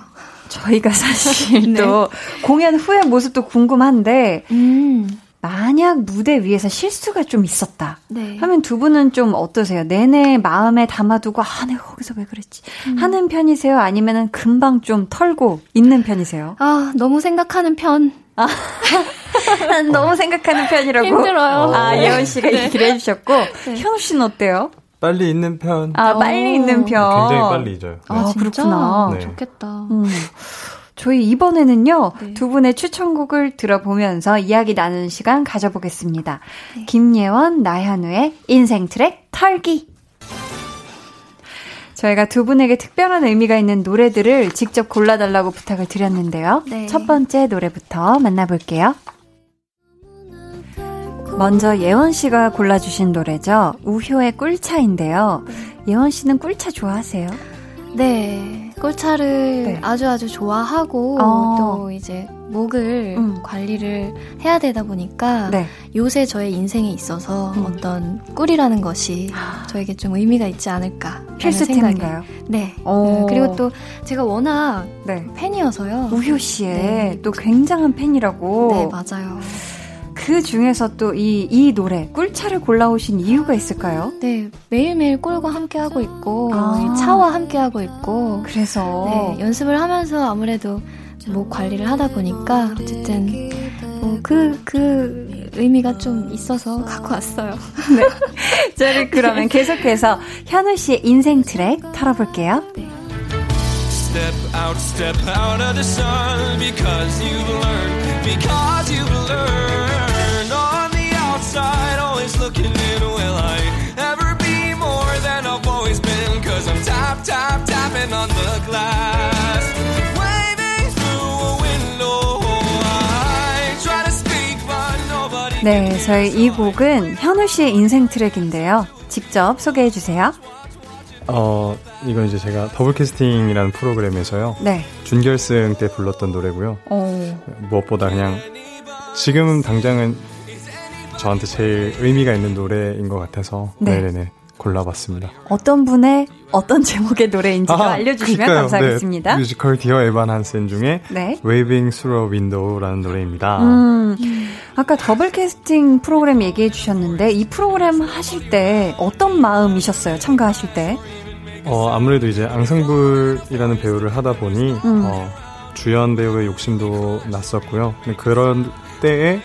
저희가 사실 [LAUGHS] 네. 또 공연 후의 모습도 궁금한데, 음. 만약 무대 위에서 실수가 좀 있었다. 네. 하면 두 분은 좀 어떠세요? 내내 마음에 담아두고, 아, 내가 거기서 왜 그랬지? 음. 하는 편이세요? 아니면은 금방 좀 털고 있는 편이세요? 아, 너무 생각하는 편. 아, [LAUGHS] 너무 생각하는 편이라고. 힘들어요. 아, 예원 씨가 네. 얘기를 해주셨고, 네. 현우 씨는 어때요? 빨리 있는 편. 아, 빨리 있는 편. 굉장히 빨리 잊어요. 아, 네. 아, 그렇구나. 네. 좋겠다. 음. 저희 이번에는요, 네. 두 분의 추천곡을 들어보면서 이야기 나누는 시간 가져보겠습니다. 네. 김예원, 나현우의 인생 트랙 털기. 저희가 두 분에게 특별한 의미가 있는 노래들을 직접 골라달라고 부탁을 드렸는데요. 네. 첫 번째 노래부터 만나볼게요. 먼저 예원 씨가 골라주신 노래죠. 우효의 꿀차인데요. 네. 예원 씨는 꿀차 좋아하세요? 네. 꿀차를 네. 아주 아주 좋아하고 어. 또 이제 목을 음. 관리를 해야 되다 보니까 네. 요새 저의 인생에 있어서 음. 어떤 꿀이라는 것이 아. 저에게 좀 의미가 있지 않을까 필수템인가요? 네. 네. 그리고 또 제가 워낙 네. 팬이어서요. 우효 씨의 네. 또 굉장한 팬이라고. 네 맞아요. 그 중에서 또 이, 이 노래, 꿀차를 골라오신 이유가 있을까요? 네, 매일매일 꿀과 함께 하고 있고, 아. 차와 함께 하고 있고. 그래서. 네, 연습을 하면서 아무래도 목 관리를 하다 보니까, 어쨌든, 뭐, 그, 그 의미가 좀 있어서 갖고 왔어요. [LAUGHS] 네. 저를 그러면 계속해서 현우 씨의 인생 트랙 털어볼게요. 네. Step out, step out of the sun because you've learned, because you've learned. Tap, tap, tapping on the glass. Waving through a window. I try to speak, but nobody. 네, 저희 이 곡은 현우 씨의 인생 트랙인데요. 직접 소개해 주세요. 어, 이건 이제 제가 더블 캐스팅이라는 프로그램에서요. 네. 준결승 때 불렀던 노래고요. 오. 무엇보다 그냥 지금 당장은 저한테 제일 의미가 있는 노래인 것 같아서 네. 네네 골라봤습니다. 어떤 분의 어떤 제목의 노래인지 아, 알려주시면 그러니까요. 감사하겠습니다. 네, 뮤지컬 Dear Evan Hansen 중에 네. Waving Through a Window라는 노래입니다. 음, 아까 더블 캐스팅 프로그램 얘기해 주셨는데 이 프로그램 하실 때 어떤 마음이셨어요? 참가하실 때? 어, 아무래도 이제 앙상블이라는 배우를 하다 보니 음. 어, 주연 배우의 욕심도 났었고요. 그런 때에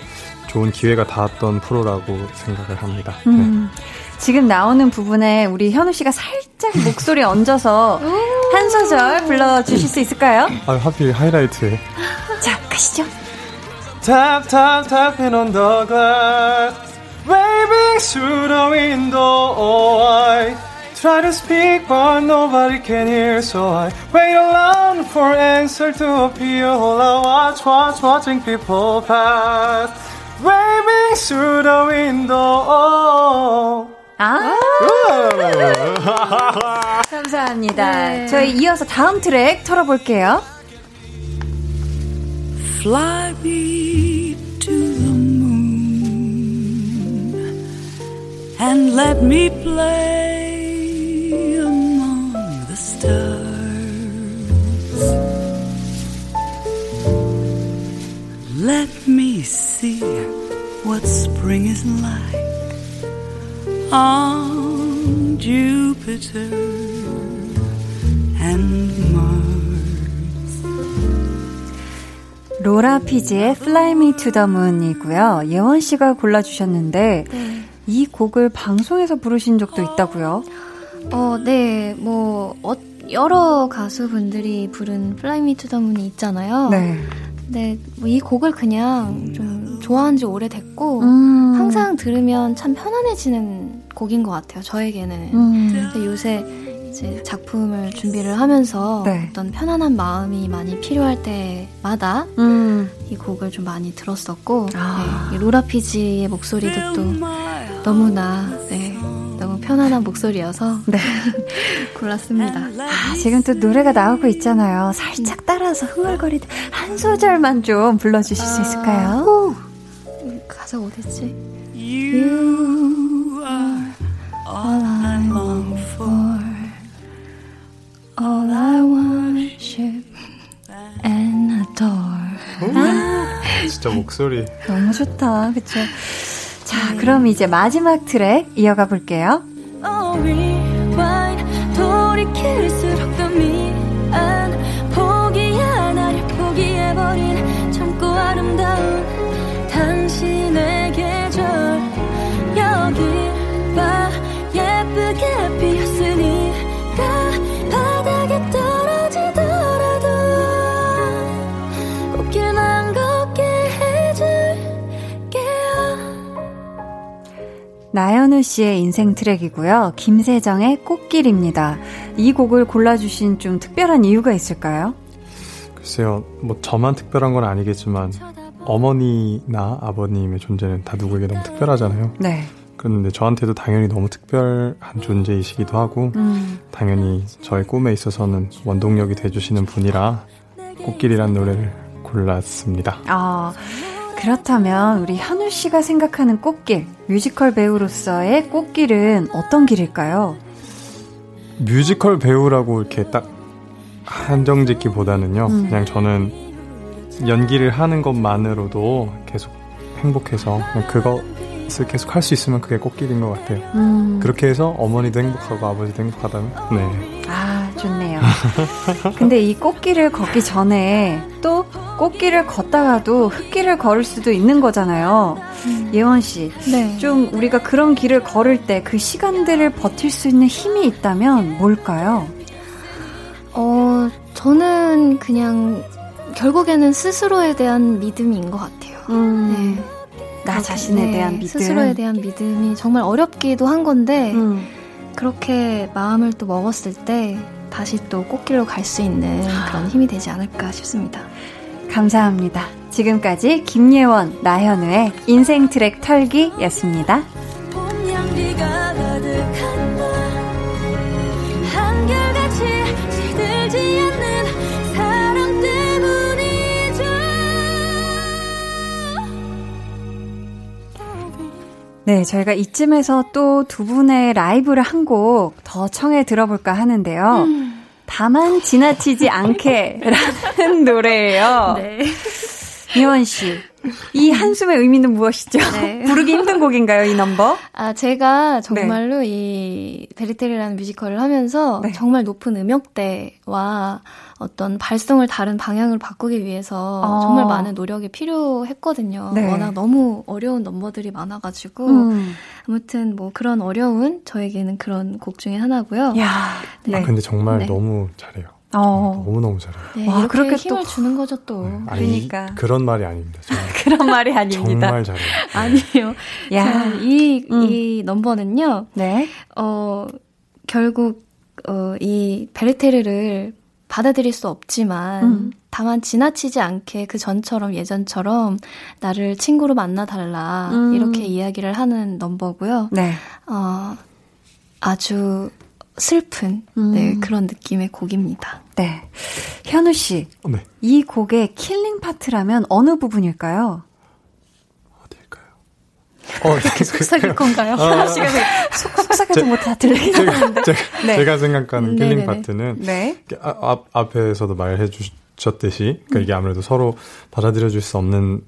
좋은 기회가 닿았던 프로라고 생각을 합니다. 음, 네. 지금 나오는 부분에 우리 현우 씨가 살짝 목소리 얹어서 한 소절 불러주실 수 있을까요? 아, 하필 하이라이트에. 자, 가시죠. Tap, tap, tapping on the glass, waving through the window. Oh, I try to speak, but nobody can hear, so I wait alone for answer to appear. I watch, watch, watching people pass. waving through the window. 아, [LAUGHS] 감사합니다. 네. 저희 이어서 다음 트랙 털어볼게요. Fly me to the moon and let me play among the stars. Let me see what spring is like On Jupiter and Mars. 로라 피지의 Fly Me to the Moon이고요. 예원 씨가 골라주셨는데 네. 이 곡을 방송에서 부르신 적도 있다고요? 어, 네, 뭐 어, 여러 가수분들이 부른 Fly Me to the Moon이 있잖아요. 네. 네, 뭐이 곡을 그냥 좀 좋아한 지 오래됐고, 음. 항상 들으면 참 편안해지는 곡인 것 같아요, 저에게는. 음. 요새 이제 작품을 준비를 하면서 네. 어떤 편안한 마음이 많이 필요할 때마다 음. 이 곡을 좀 많이 들었었고, 아. 네, 로라 피지의 목소리도 또 너무나, 네, 너무 편안한 목소리여서 네. [LAUGHS] 골랐습니다. 아, 지금 또 노래가 나오고 있잖아요. 살짝 따라서 흥얼거리듯 한 소절만 좀 불러주실 수 있을까요? 가사 어딨지? You all I long for, all I worship and adore. 아, 진짜 목소리. 너무 좋다. 그쵸? 자, 네. 그럼 이제 마지막 트랙 이어가 볼게요. 나연우 씨의 인생 트랙이고요. 김세정의 꽃길입니다. 이 곡을 골라주신 좀 특별한 이유가 있을까요? 글쎄요, 뭐 저만 특별한 건 아니겠지만 어머니나 아버님의 존재는 다 누구에게 너무 특별하잖아요. 네. 그런데 저한테도 당연히 너무 특별한 존재이시기도 하고, 음. 당연히 저의 꿈에 있어서는 원동력이 돼주시는 분이라 꽃길이란 노래를 골랐습니다. 아, 그렇다면 우리 현우 씨가 생각하는 꽃길, 뮤지컬 배우로서의 꽃길은 어떤 길일까요? 뮤지컬 배우라고 이렇게 딱 한정 짓기보다는요, 음. 그냥 저는 연기를 하는 것만으로도 계속 행복해서 그것을 계속 할 수 있으면 그게 꽃길인 것 같아요. 음. 그렇게 해서 어머니도 행복하고 아버지도 행복하다면 네. 아 좋네요. [LAUGHS] 근데 이 꽃길을 걷기 전에 또 꽃길을 걷다가도 흙길을 걸을 수도 있는 거잖아요. 음. 예원 씨, 네. 좀 우리가 그런 길을 걸을 때 그 시간들을 버틸 수 있는 힘이 있다면 뭘까요? 어, 저는 그냥 결국에는 스스로에 대한 믿음인 것 같아요. 음. 네. 나 자신에 네, 대한 믿음. 스스로에 대한 믿음이 정말 어렵기도 한 건데, 음. 그렇게 마음을 또 먹었을 때, 다시 또 꽃길로 갈 수 있는 그런 힘이 되지 않을까 싶습니다. 감사합니다. 지금까지 김예원, 나현우의 인생 트랙 털기였습니다. 네, 저희가 이쯤에서 또 두 분의 라이브를 한 곡 더 청해 들어볼까 하는데요. 음. 다만 지나치지 않게라는 노래예요. 네. 이원 씨, 이 한숨의 의미는 무엇이죠? 네. [LAUGHS] 부르기 힘든 곡인가요, 이 넘버? 아, 제가 정말로 네. 이 베리테리라는 뮤지컬을 하면서 네. 정말 높은 음역대와 어떤 발성을 다른 방향으로 바꾸기 위해서 아. 정말 많은 노력이 필요했거든요. 네. 워낙 너무 어려운 넘버들이 많아가지고 음. 아무튼 뭐 그런 어려운 저에게는 그런 곡 중에 하나고요. 야, 네. 아, 근데 정말 네. 너무 잘해요. 어. 너무너무 잘해요. 네, 와, 그렇게 힘을 또... 주는 거죠, 또. 네, 아니, 그러니까. 그런 말이 아닙니다. [LAUGHS] 그런 말이 아닙니다. 정말 잘해요. 네. [LAUGHS] 아니에요. 야, 이, 음. 이 넘버는요. 네. 어, 결국, 어, 이 베르테르를 받아들일 수 없지만 음. 다만 지나치지 않게 그 전처럼 예전처럼 나를 친구로 만나달라 음. 이렇게 이야기를 하는 넘버고요. 네. 어, 아주 슬픈 음. 네, 그런 느낌의 곡입니다. 네. 현우 씨. 네. 이 곡의 killing part라면 어느 부분일까요? [LAUGHS] 어, 속삭일 건가요? 어, 씨가 속삭이지 못해 들리긴 하는데. 제가, 네. 제가 생각하는 음, killing 네네네. part는 네. 아, 앞, 앞에서도 말해 주셨듯이 그러니까 이게 아무래도 서로 받아들여 줄 수 없는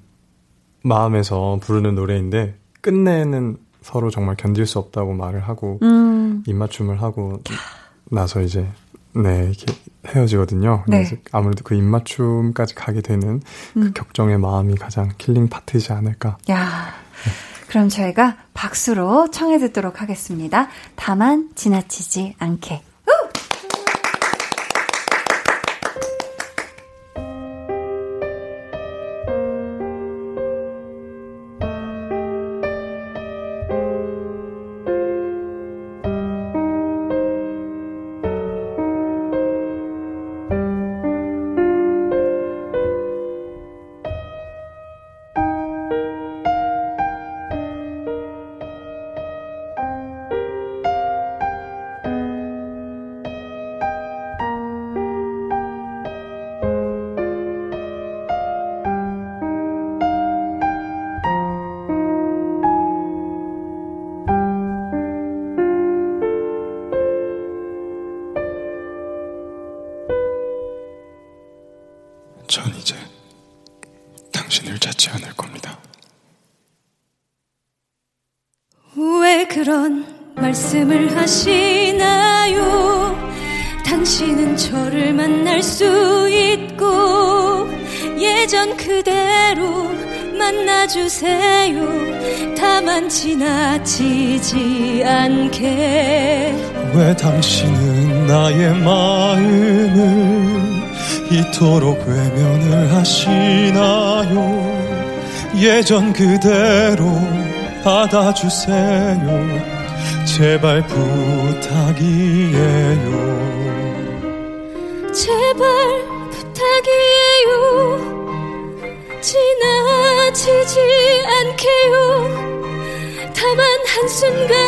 마음에서 부르는 노래인데 끝내는 서로 정말 견딜 수 없다고 말을 하고 음. 입맞춤을 하고 나서 이제 네 이렇게 헤어지거든요. 네. 아무래도 그 입맞춤까지 가게 되는 그 음. 그 격정의 마음이 가장 killing part이지 않을까. 야. 네. 그럼 저희가 박수로 청해 듣도록 하겠습니다. 다만 지나치지 않게. 전 당신은 저를 만날 수 있고 예전 그대로 만나주세요. 다만 지나치지 않게. 왜 당신은 나의 마음을 이토록 외면을 하시나요? 예전 그대로 받아주세요. 제발 부탁이에요. 제발 부탁이에요. 지나치지 않게요. 다만 한순간이라도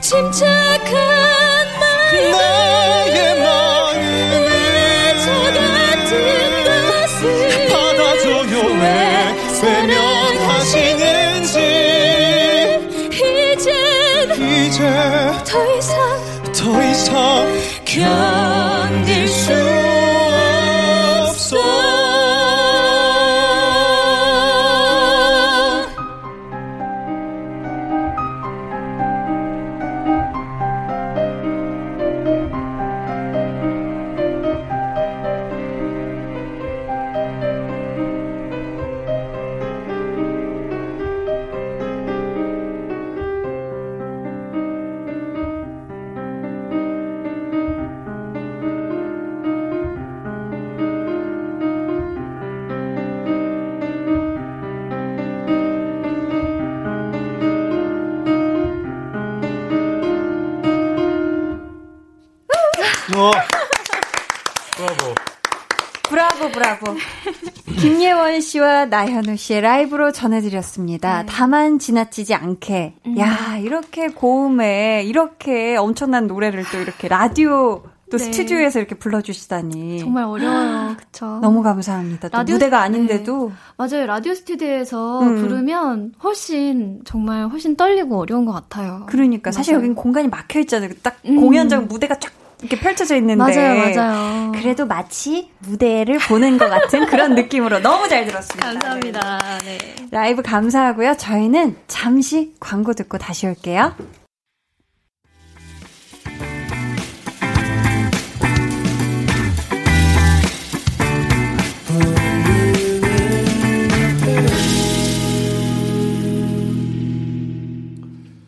침착한 나의 마음 더 씨와 나현우 씨의 라이브로 전해드렸습니다. 네. 다만 지나치지 않게. 음. 야, 이렇게 고음에 이렇게 엄청난 노래를 또 이렇게 라디오 또 네. 스튜디오에서 이렇게 불러주시다니. 정말 어려워요. 그쵸. 너무 감사합니다. 라디오, 무대가 아닌데도. 네. 맞아요. 라디오 스튜디오에서 음. 부르면 훨씬, 정말 훨씬 떨리고 어려운 것 같아요. 그러니까. 맞아요. 사실 여긴 공간이 막혀 있잖아요. 딱 음. 공연장 무대가 쫙 이렇게 펼쳐져 있는데 맞아요, 맞아요. 그래도 마치 무대를 보는 것 같은 [LAUGHS] 그런 느낌으로 너무 잘 들었습니다. 감사합니다. 네. 라이브 감사하고요. 저희는 잠시 광고 듣고 다시 올게요.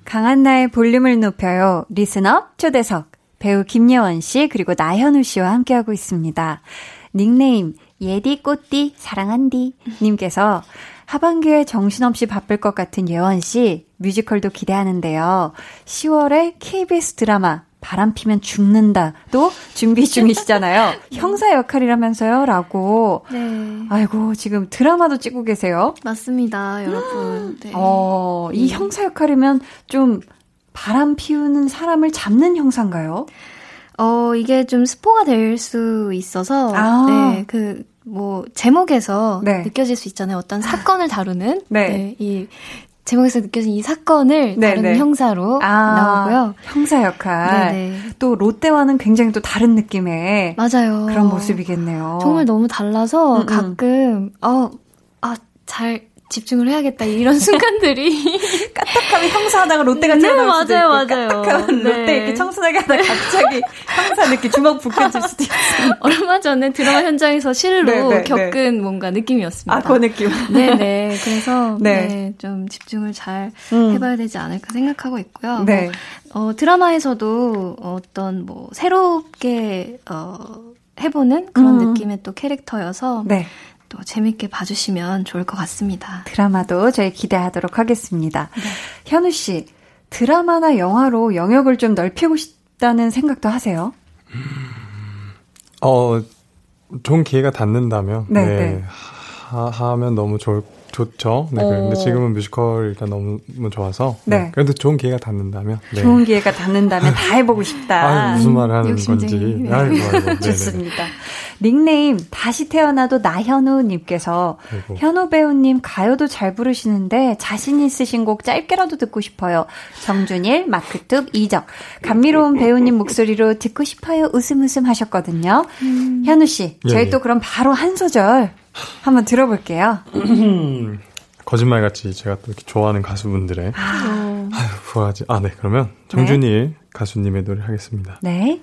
강한나의 볼륨을 높여요. Listen up 초대석. 배우 김예원 씨, 그리고 나현우 씨와 함께하고 있습니다. 닉네임, 예디 꽃띠, 사랑한디. 님께서 하반기에 정신없이 바쁠 것 같은 예원 씨, 뮤지컬도 기대하는데요. 10월에 KBS 드라마, 바람 피면 죽는다도 준비 중이시잖아요. [LAUGHS] 형사 역할이라면서요? 라고. 네. 아이고, 지금 드라마도 찍고 계세요? 맞습니다, 여러분. [GASPS] 네. 어, 이 네. 형사 역할이면 좀 바람 피우는 사람을 잡는 형사인가요? 어, 이게 좀 스포가 될 수 있어서, 아. 네, 그, 뭐, 제목에서 네. 느껴질 수 있잖아요. 어떤 사건을 다루는, 네. 네 이, 제목에서 느껴진 이 사건을 네네. 다루는 네. 형사로 아, 나오고요. 형사 역할. 네네. 또 롯데와는 굉장히 또 다른 느낌의 맞아요. 그런 모습이겠네요. 정말 너무 달라서 음음. 가끔 어, 아, 잘 집중을 해야겠다 이런 [LAUGHS] 순간들이 까딱하면 형사하다가 롯데가 네, 맞아요, 수도 있고 맞아요. 까딱하면 네. 롯데 이렇게 청순하게 하다가 갑자기 형사 느낌 주먹 붙여질 수도 있어요. [LAUGHS] 얼마 전에 드라마 현장에서 실로 네, 네, 네, 겪은 뭔가 느낌이었습니다. 아, 그 느낌. 네네. 그래서 [LAUGHS] 네. 네. 좀 집중을 잘 음. 해봐야 되지 않을까 생각하고 있고요. 네. 뭐, 어, 드라마에서도 어떤 뭐 새롭게 어, 해보는 그런 음. 느낌의 또 캐릭터여서 네. 또 재밌게 봐주시면 좋을 것 같습니다. 드라마도 저희 기대하도록 하겠습니다. 네. 현우 씨, 드라마나 영화로 영역을 좀 넓히고 싶다는 생각도 하세요? 어, 좋은 기회가 닿는다면, 네, 네. 네. 하, 하면 너무 좋을, 좋죠. 네, 그런데 어. 지금은 뮤지컬 일단 너무, 너무 좋아서. 네. 네. 그래도 좋은 기회가 닿는다면. 네. 좋은 기회가 닿는다면 다 해보고 싶다. 아유, 무슨 말을 하는 건지. 네. 아이고, 아이고. 좋습니다. 닉네임 다시 태어나도 나현우님께서 현우 배우님 가요도 잘 부르시는데 자신 있으신 곡 짧게라도 듣고 싶어요. 정준일, 마크뚝, 이적 감미로운 배우님 목소리로 듣고 싶어요. 웃음 웃음 하셨거든요. 음. 현우 씨, 저희 예, 예. 또 그럼 바로 한 소절 한번 들어볼게요. [CLEARS THROAT] 거짓말 같이 제가 또 이렇게 좋아하는 가수분들의 아. 아유 부하지. 아, 네. 그러면 정준일 네. 가수님의 노래 하겠습니다. 네.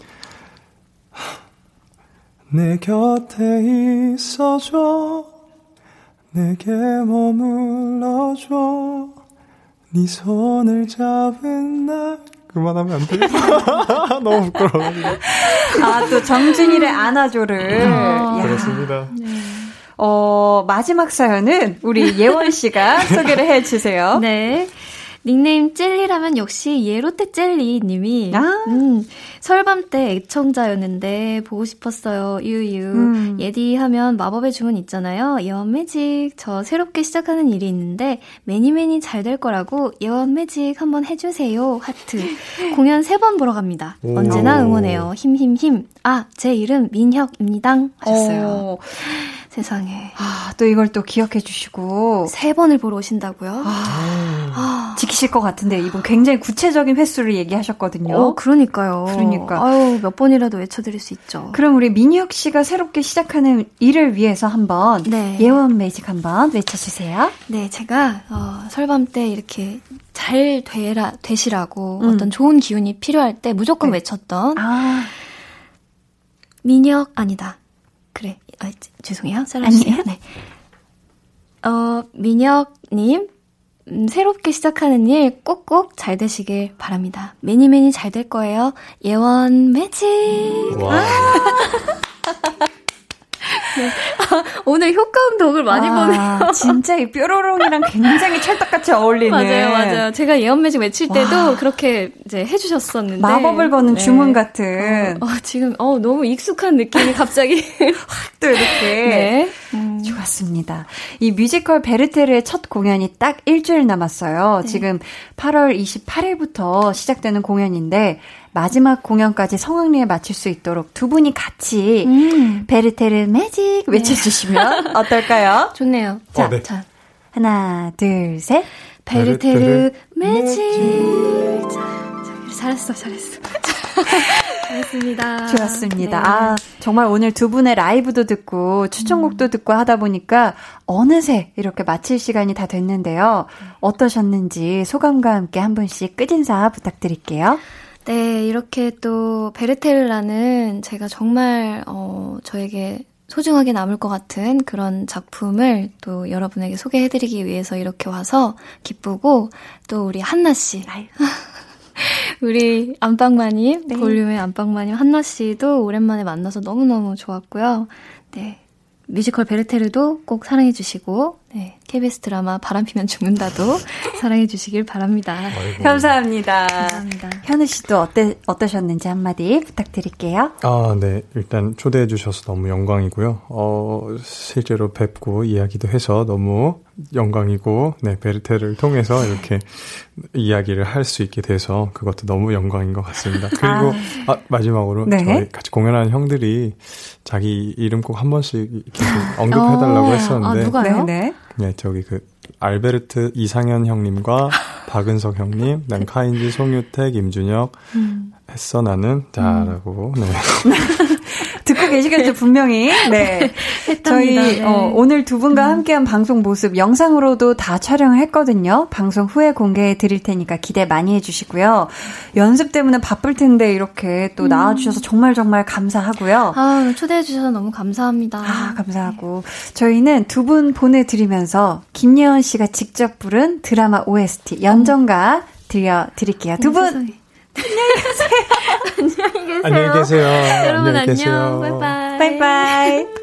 내 곁에 있어줘 내게 머물러줘 네 손을 잡은 날 그만하면 안 돼. [LAUGHS] 너무 부끄러워. 아, 또 정준일의 안아줘를. 아, [LAUGHS] 그렇습니다. 네. 어, 마지막 사연은 우리 예원 씨가 [LAUGHS] 소개를 해 주세요. 네. 닉네임 젤리라면 역시 예로테 젤리 님이 아~ 음, 설밤 때 애청자였는데 보고 싶었어요. 유유. 음. 예디 하면 마법의 주문 있잖아요. 예원 매직. 저 새롭게 시작하는 일이 있는데 매니 매니 잘 될 거라고 예원 매직 한번 해주세요. 하트. 공연 세 번 보러 갑니다. 언제나 응원해요. 힘 힘 힘. 아, 제 이름 민혁입니다. 하셨어요. 오. 세상에. 아, 또 이걸 또 기억해 주시고. 세 번을 보러 오신다고요? 아, 아. 지키실 것 같은데, 이분 굉장히 구체적인 횟수를 얘기하셨거든요. 어, 그러니까요. 그러니까. 아유, 몇 번이라도 외쳐드릴 수 있죠. 그럼 우리 민혁 씨가 새롭게 시작하는 일을 위해서 한번 네. 예원 매직 한번 외쳐주세요. 네, 제가, 어, 설밤 때 이렇게 잘 되라, 되시라고 음. 어떤 좋은 기운이 필요할 때 무조건 네. 외쳤던. 아. 민혁, 아니다. 그래. 아, 죄송해요. 셀라씨. 네. 어, 민혁님, 음, 새롭게 시작하는 일 꼭꼭 잘 되시길 바랍니다. 매니매니 잘 될 거예요. 예원 매직! [LAUGHS] 네. 아, 오늘 효과음 덕을 많이 아, 보네요. 진짜 이 뾰로롱이랑 굉장히 찰떡같이 어울리는. 맞아요, 맞아요. 제가 예언 매직 외칠 때도 와. 그렇게 이제 해주셨었는데. 마법을 거는 네. 주문 같은. 어, 어, 지금, 어, 너무 익숙한 느낌이 갑자기. [LAUGHS] 확 또 이렇게. 네. 음. 좋았습니다. 이 뮤지컬 베르테르의 첫 공연이 딱 일주일 남았어요. 네. 지금 8월 28일부터 시작되는 공연인데, 마지막 공연까지 성황리에 마칠 수 있도록 두 분이 같이 음. 베르테르 매직 외쳐주시면 네. [LAUGHS] [LAUGHS] 어떨까요? 좋네요. 자, 어, 네. 자, 하나, 둘, 셋. 베르테르, 매직. 매직. 자, 잘했어, 잘했어. [LAUGHS] 잘했습니다. 좋았습니다. 네. 아, 정말 오늘 두 분의 라이브도 듣고 추천곡도 음. 듣고 하다 보니까 어느새 이렇게 마칠 시간이 다 됐는데요. 어떠셨는지 소감과 함께 한 분씩 끝인사 부탁드릴게요. 네, 이렇게 또 베르테르라는 제가 정말 어 저에게 소중하게 남을 것 같은 그런 작품을 또 여러분에게 소개해드리기 위해서 이렇게 와서 기쁘고 또 우리 한나 씨. [LAUGHS] 우리 안방마님, 네. 볼륨의 안방마님 한나 씨도 오랜만에 만나서 너무 너무 좋았고요. 네. 뮤지컬 베르테르도 꼭 사랑해주시고, 네, KBS 드라마 바람피면 죽는다도 [LAUGHS] 사랑해주시길 바랍니다. 아이고. 감사합니다. 감사합니다. 현우 씨도 어때, 어떠셨는지 한마디 부탁드릴게요. 아, 네. 일단 초대해주셔서 너무 영광이고요. 어, 실제로 뵙고 이야기도 해서 너무 영광이고, 네, 베르테를 통해서 이렇게 이야기를 할 수 있게 돼서 그것도 너무 영광인 것 같습니다. 그리고, 아, 아 마지막으로 네. 저희 같이 공연하는 형들이 자기 이름 꼭 한 번씩 이렇게 언급해달라고 어, 했었는데. 아, 누가요? 네, 네. 네, 저기 그, 알베르트 이상현 형님과 [LAUGHS] 박은석 형님, 난 카인지 송유택, 임준혁, 음. 했어 나는 자라고 음. 네. [LAUGHS] 듣고 계시겠죠 분명히? 네. 저희 네. 어, 오늘 두 분과 음. 함께한 방송 모습 영상으로도 다 촬영을 했거든요. 방송 후에 공개해 드릴 테니까 기대 많이 해주시고요. 연습 때문에 바쁠 텐데 이렇게 또 음. 나와주셔서 정말 정말 감사하고요. 아 초대해 주셔서 너무 감사합니다. 아 감사하고. 저희는 두 분 보내드리면서 김예원 씨가 직접 부른 드라마 OST 연정가 들려드릴게요. 두 분 안녕히 계세요. 안녕히 계세요. [LAUGHS] 여러분. 안녕. 바이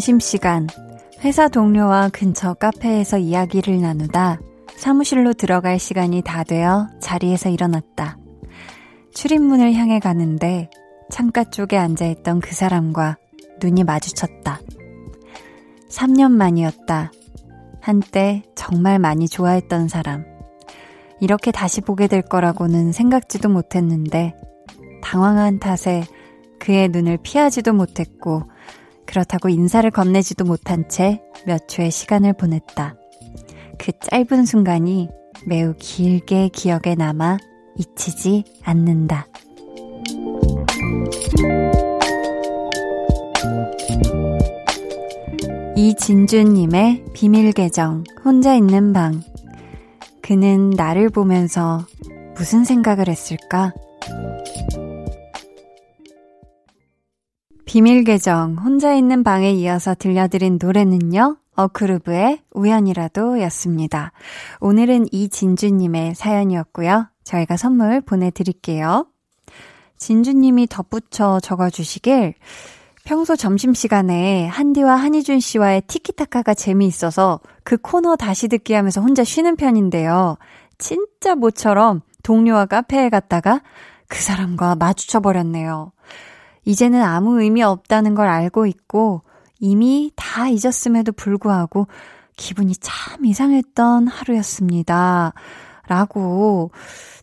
점심시간, 회사 동료와 근처 카페에서 이야기를 나누다 사무실로 들어갈 시간이 다 되어 자리에서 일어났다. 출입문을 향해 가는데 창가 쪽에 앉아있던 그 사람과 눈이 마주쳤다. 3년 만이었다. 한때 정말 많이 좋아했던 사람. 이렇게 다시 보게 될 거라고는 생각지도 못했는데, 당황한 탓에 그의 눈을 피하지도 못했고, 그렇다고 인사를 건네지도 못한 채 몇 초의 시간을 보냈다. 그 짧은 순간이 매우 길게 기억에 남아 잊히지 않는다. 이진주님의 비밀 계정, 혼자 있는 방. 그는 나를 보면서 무슨 생각을 했을까? 비밀 계정 혼자 있는 방에 이어서 들려드린 노래는요. 어크루브의 우연이라도 였습니다. 오늘은 이진주님의 사연이었고요. 저희가 선물 보내드릴게요. 진주님이 덧붙여 적어주시길 평소 점심시간에 한디와 한희준 씨와의 티키타카가 재미있어서 그 코너 다시 듣기 하면서 혼자 쉬는 편인데요. 진짜 모처럼 동료와 카페에 갔다가 그 사람과 마주쳐버렸네요. 이제는 아무 의미 없다는 걸 알고 있고 이미 다 잊었음에도 불구하고 기분이 참 이상했던 하루였습니다. 라고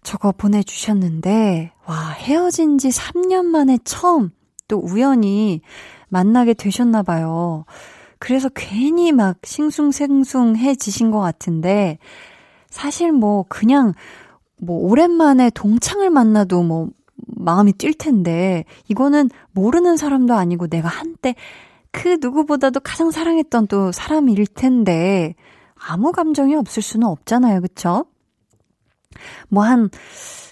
적어 보내주셨는데, 와, 헤어진 지 3년 만에 처음 또 우연히 만나게 되셨나봐요. 그래서 괜히 막 싱숭생숭해지신 것 같은데, 사실 뭐 그냥 뭐 오랜만에 동창을 만나도 뭐 마음이 뛸 텐데, 이거는 모르는 사람도 아니고 내가 한때 그 누구보다도 가장 사랑했던 또 사람일 텐데, 아무 감정이 없을 수는 없잖아요. 그쵸? 뭐 한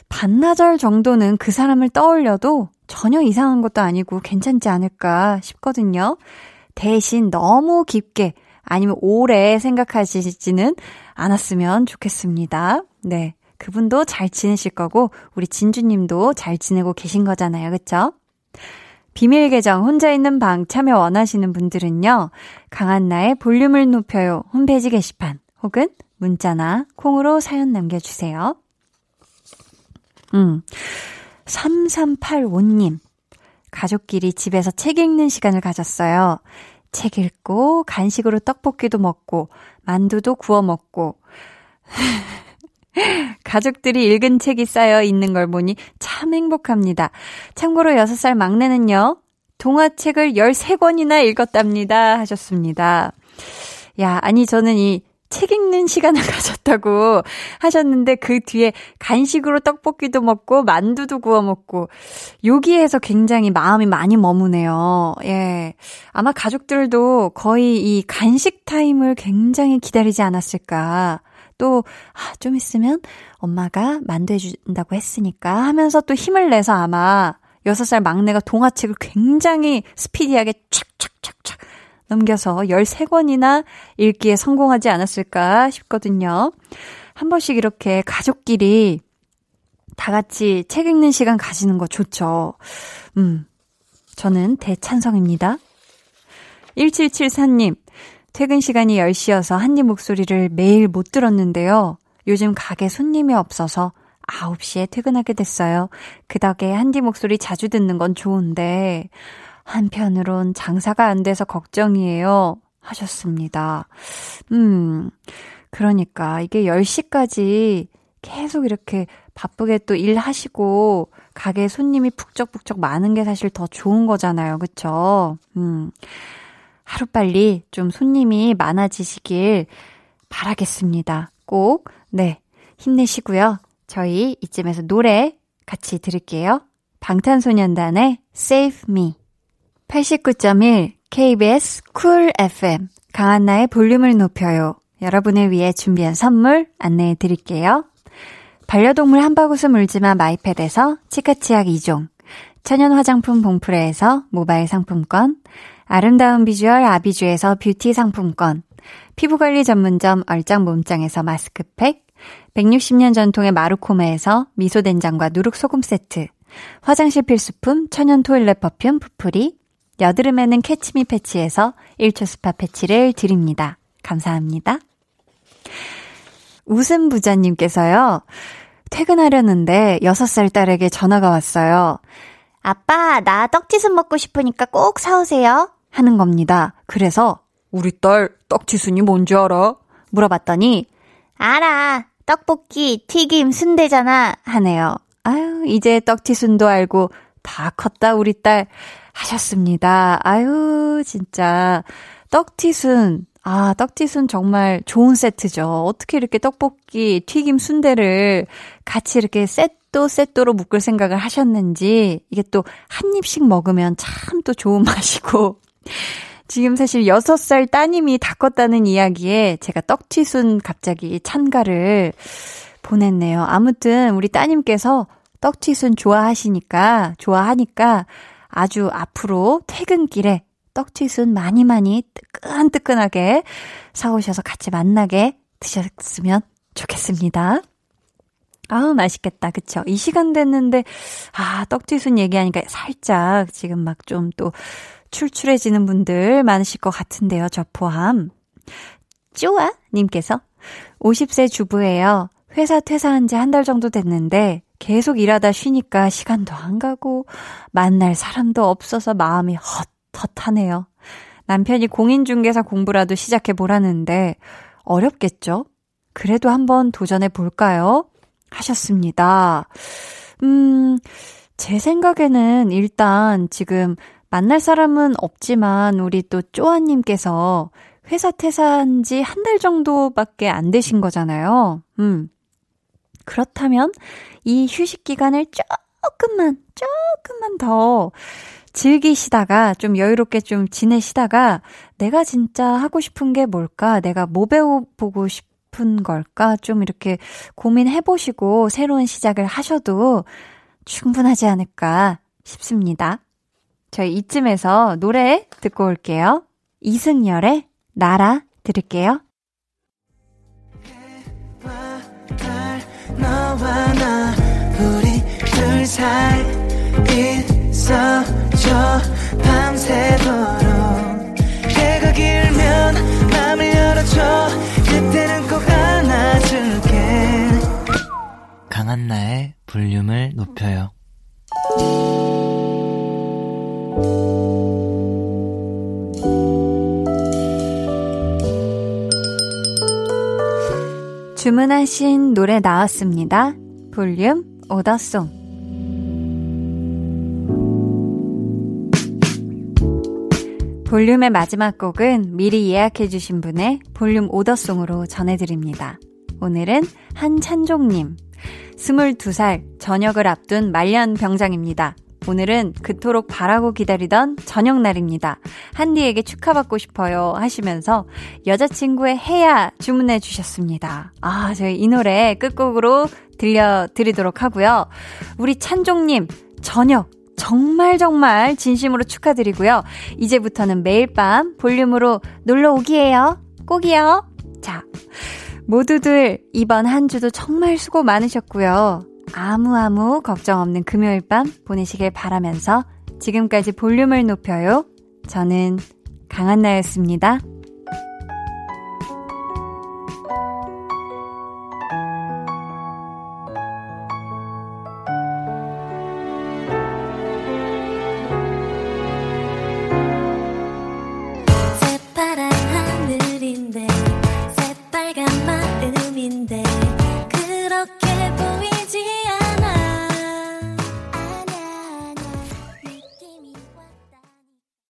반나절 정도는 그 사람을 떠올려도 전혀 이상한 것도 아니고 괜찮지 않을까 싶거든요. 대신 너무 깊게 아니면 오래 생각하시지는 않았으면 좋겠습니다. 네. 그분도 잘 지내실 거고, 우리 진주님도 잘 지내고 계신 거잖아요. 그쵸? 비밀 계정 혼자 있는 방 참여 원하시는 분들은요. 강한나의 볼륨을 높여요 홈페이지 게시판 혹은 문자나 콩으로 사연 남겨주세요. 음. 3385님. 가족끼리 집에서 책 읽는 시간을 가졌어요. 책 읽고, 간식으로 떡볶이도 먹고, 만두도 구워 먹고. [LAUGHS] 가족들이 읽은 책이 쌓여 있는 걸 보니 참 행복합니다. 참고로 6살 막내는요, 동화책을 13권이나 읽었답니다. 하셨습니다. 야, 아니, 저는 이 책 읽는 시간을 [LAUGHS] 가졌다고 하셨는데 그 뒤에 간식으로 떡볶이도 먹고 만두도 구워 먹고 여기에서 굉장히 마음이 많이 머무네요. 예. 아마 가족들도 거의 이 간식 타임을 굉장히 기다리지 않았을까. 또, 아, 좀 있으면 엄마가 만두해준다고 했으니까 하면서 또 힘을 내서 아마 6살 막내가 동화책을 굉장히 스피디하게 착착착착 넘겨서 13권이나 읽기에 성공하지 않았을까 싶거든요. 한 번씩 이렇게 가족끼리 다 같이 책 읽는 시간 가지는 거 좋죠. 음, 저는 대찬성입니다. 1774님, 퇴근 시간이 10시여서 한디 목소리를 매일 못 들었는데요. 요즘 가게 손님이 없어서 9시에 퇴근하게 됐어요. 그 덕에 한디 목소리 자주 듣는 건 좋은데, 한편으론 장사가 안 돼서 걱정이에요. 하셨습니다. 음, 그러니까 이게 10시까지 계속 이렇게 바쁘게 또 일하시고, 가게 손님이 북적북적 많은 게 사실 더 좋은 거잖아요. 그쵸? 음. 하루빨리 좀 손님이 많아지시길 바라겠습니다. 꼭, 네, 힘내시고요. 저희 이쯤에서 노래 같이 들을게요. 방탄소년단의 Save Me. 89.1 KBS 쿨 FM. 강한나의 볼륨을 높여요. 여러분을 위해 준비한 선물 안내해 드릴게요. 반려동물 한바구스 물지마 마이패드에서 치카치약 2종, 천연 화장품 봉프레에서 모바일 상품권, 아름다운 비주얼 아비주에서 뷰티 상품권, 피부관리 전문점 얼짱 몸짱에서 마스크팩, 160년 전통의 마루코메에서 미소된장과 누룩소금 세트, 화장실 필수품 천연 toilet perfume 푸푸리, 여드름에는 캐치미 패치에서 1초 스파 패치를 드립니다. 감사합니다. 웃음 부자님께서요, 퇴근하려는데 6살 딸에게 전화가 왔어요. 아빠, 나 떡튀순 먹고 싶으니까 꼭 사오세요. 하는 겁니다. 그래서, 우리 딸 떡튀순이 뭔지 알아? 물어봤더니, 알아. 떡볶이, 튀김, 순대잖아. 하네요. 아유, 이제 떡지순도 알고 다 컸다, 우리 딸. 하셨습니다. 아유, 진짜. 떡튀순. 아, 떡튀순 정말 좋은 세트죠. 어떻게 이렇게 떡볶이, 튀김, 순대를 같이 이렇게 세또 세또로 묶을 생각을 하셨는지, 이게 또 한 입씩 먹으면 참 또 좋은 [LAUGHS] 맛이고, 지금 사실 6살 따님이 다 컸다는 이야기에 제가 떡튀순 갑자기 찬가를 보냈네요. 아무튼 우리 따님께서 떡튀순 좋아하시니까, 좋아하니까 아주 앞으로 퇴근길에 떡튀순 많이 많이 뜨끈뜨끈하게 사오셔서 같이 만나게 드셨으면 좋겠습니다. 아우, 맛있겠다. 그쵸? 이 시간 됐는데, 아, 떡튀순 얘기하니까 살짝 지금 막 좀 또 출출해지는 분들 많으실 것 같은데요. 저 포함. 쪼아? 님께서 50세 주부예요. 회사 퇴사한 지 한 달 정도 됐는데 계속 일하다 쉬니까 시간도 안 가고 만날 사람도 없어서 마음이 헛헛하네요. 남편이 공인중개사 공부라도 시작해 보라는데 어렵겠죠? 그래도 한번 도전해 볼까요? 하셨습니다. 음, 제 생각에는 일단 지금 만날 사람은 없지만 우리 또 쪼아님께서 회사 퇴사한 지 한 달 정도밖에 안 되신 거잖아요. 음. 그렇다면 이 휴식 기간을 조금만, 조금만 더 즐기시다가 좀 여유롭게 좀 지내시다가 내가 진짜 하고 싶은 게 뭘까? 내가 뭐 배워보고 싶은 걸까? 좀 이렇게 고민해보시고 새로운 시작을 하셔도 충분하지 않을까 싶습니다. 저희 이쯤에서 노래 듣고 올게요. 이승열의 나라 들을게요. 너와 나 우리 둘 사이 있어줘 밤새도록 해가 길면 맘을 열어줘 그때는 꼭 안아줄게 강한나의 볼륨을 높여요 주문하신 노래 나왔습니다. 볼륨 오더송. 볼륨의 마지막 곡은 미리 예약해주신 분의 볼륨 오더송으로 전해드립니다. 오늘은 한찬종님, 22살 저녁을 앞둔 말년 병장입니다. 오늘은 그토록 바라고 기다리던 저녁 날입니다. 한디에게 축하받고 싶어요 하시면서 여자친구의 해야 주문해 주셨습니다. 아, 저희 이 노래 끝곡으로 들려드리도록 하고요. 우리 찬종님, 저녁 정말 정말 진심으로 축하드리고요. 이제부터는 매일 밤 볼륨으로 놀러 오기에요. 꼭이요. 자, 모두들 이번 한 주도 정말 수고 많으셨고요. 아무 아무 걱정 없는 금요일 밤 보내시길 바라면서 지금까지 볼륨을 높여요. 저는 강한나였습니다.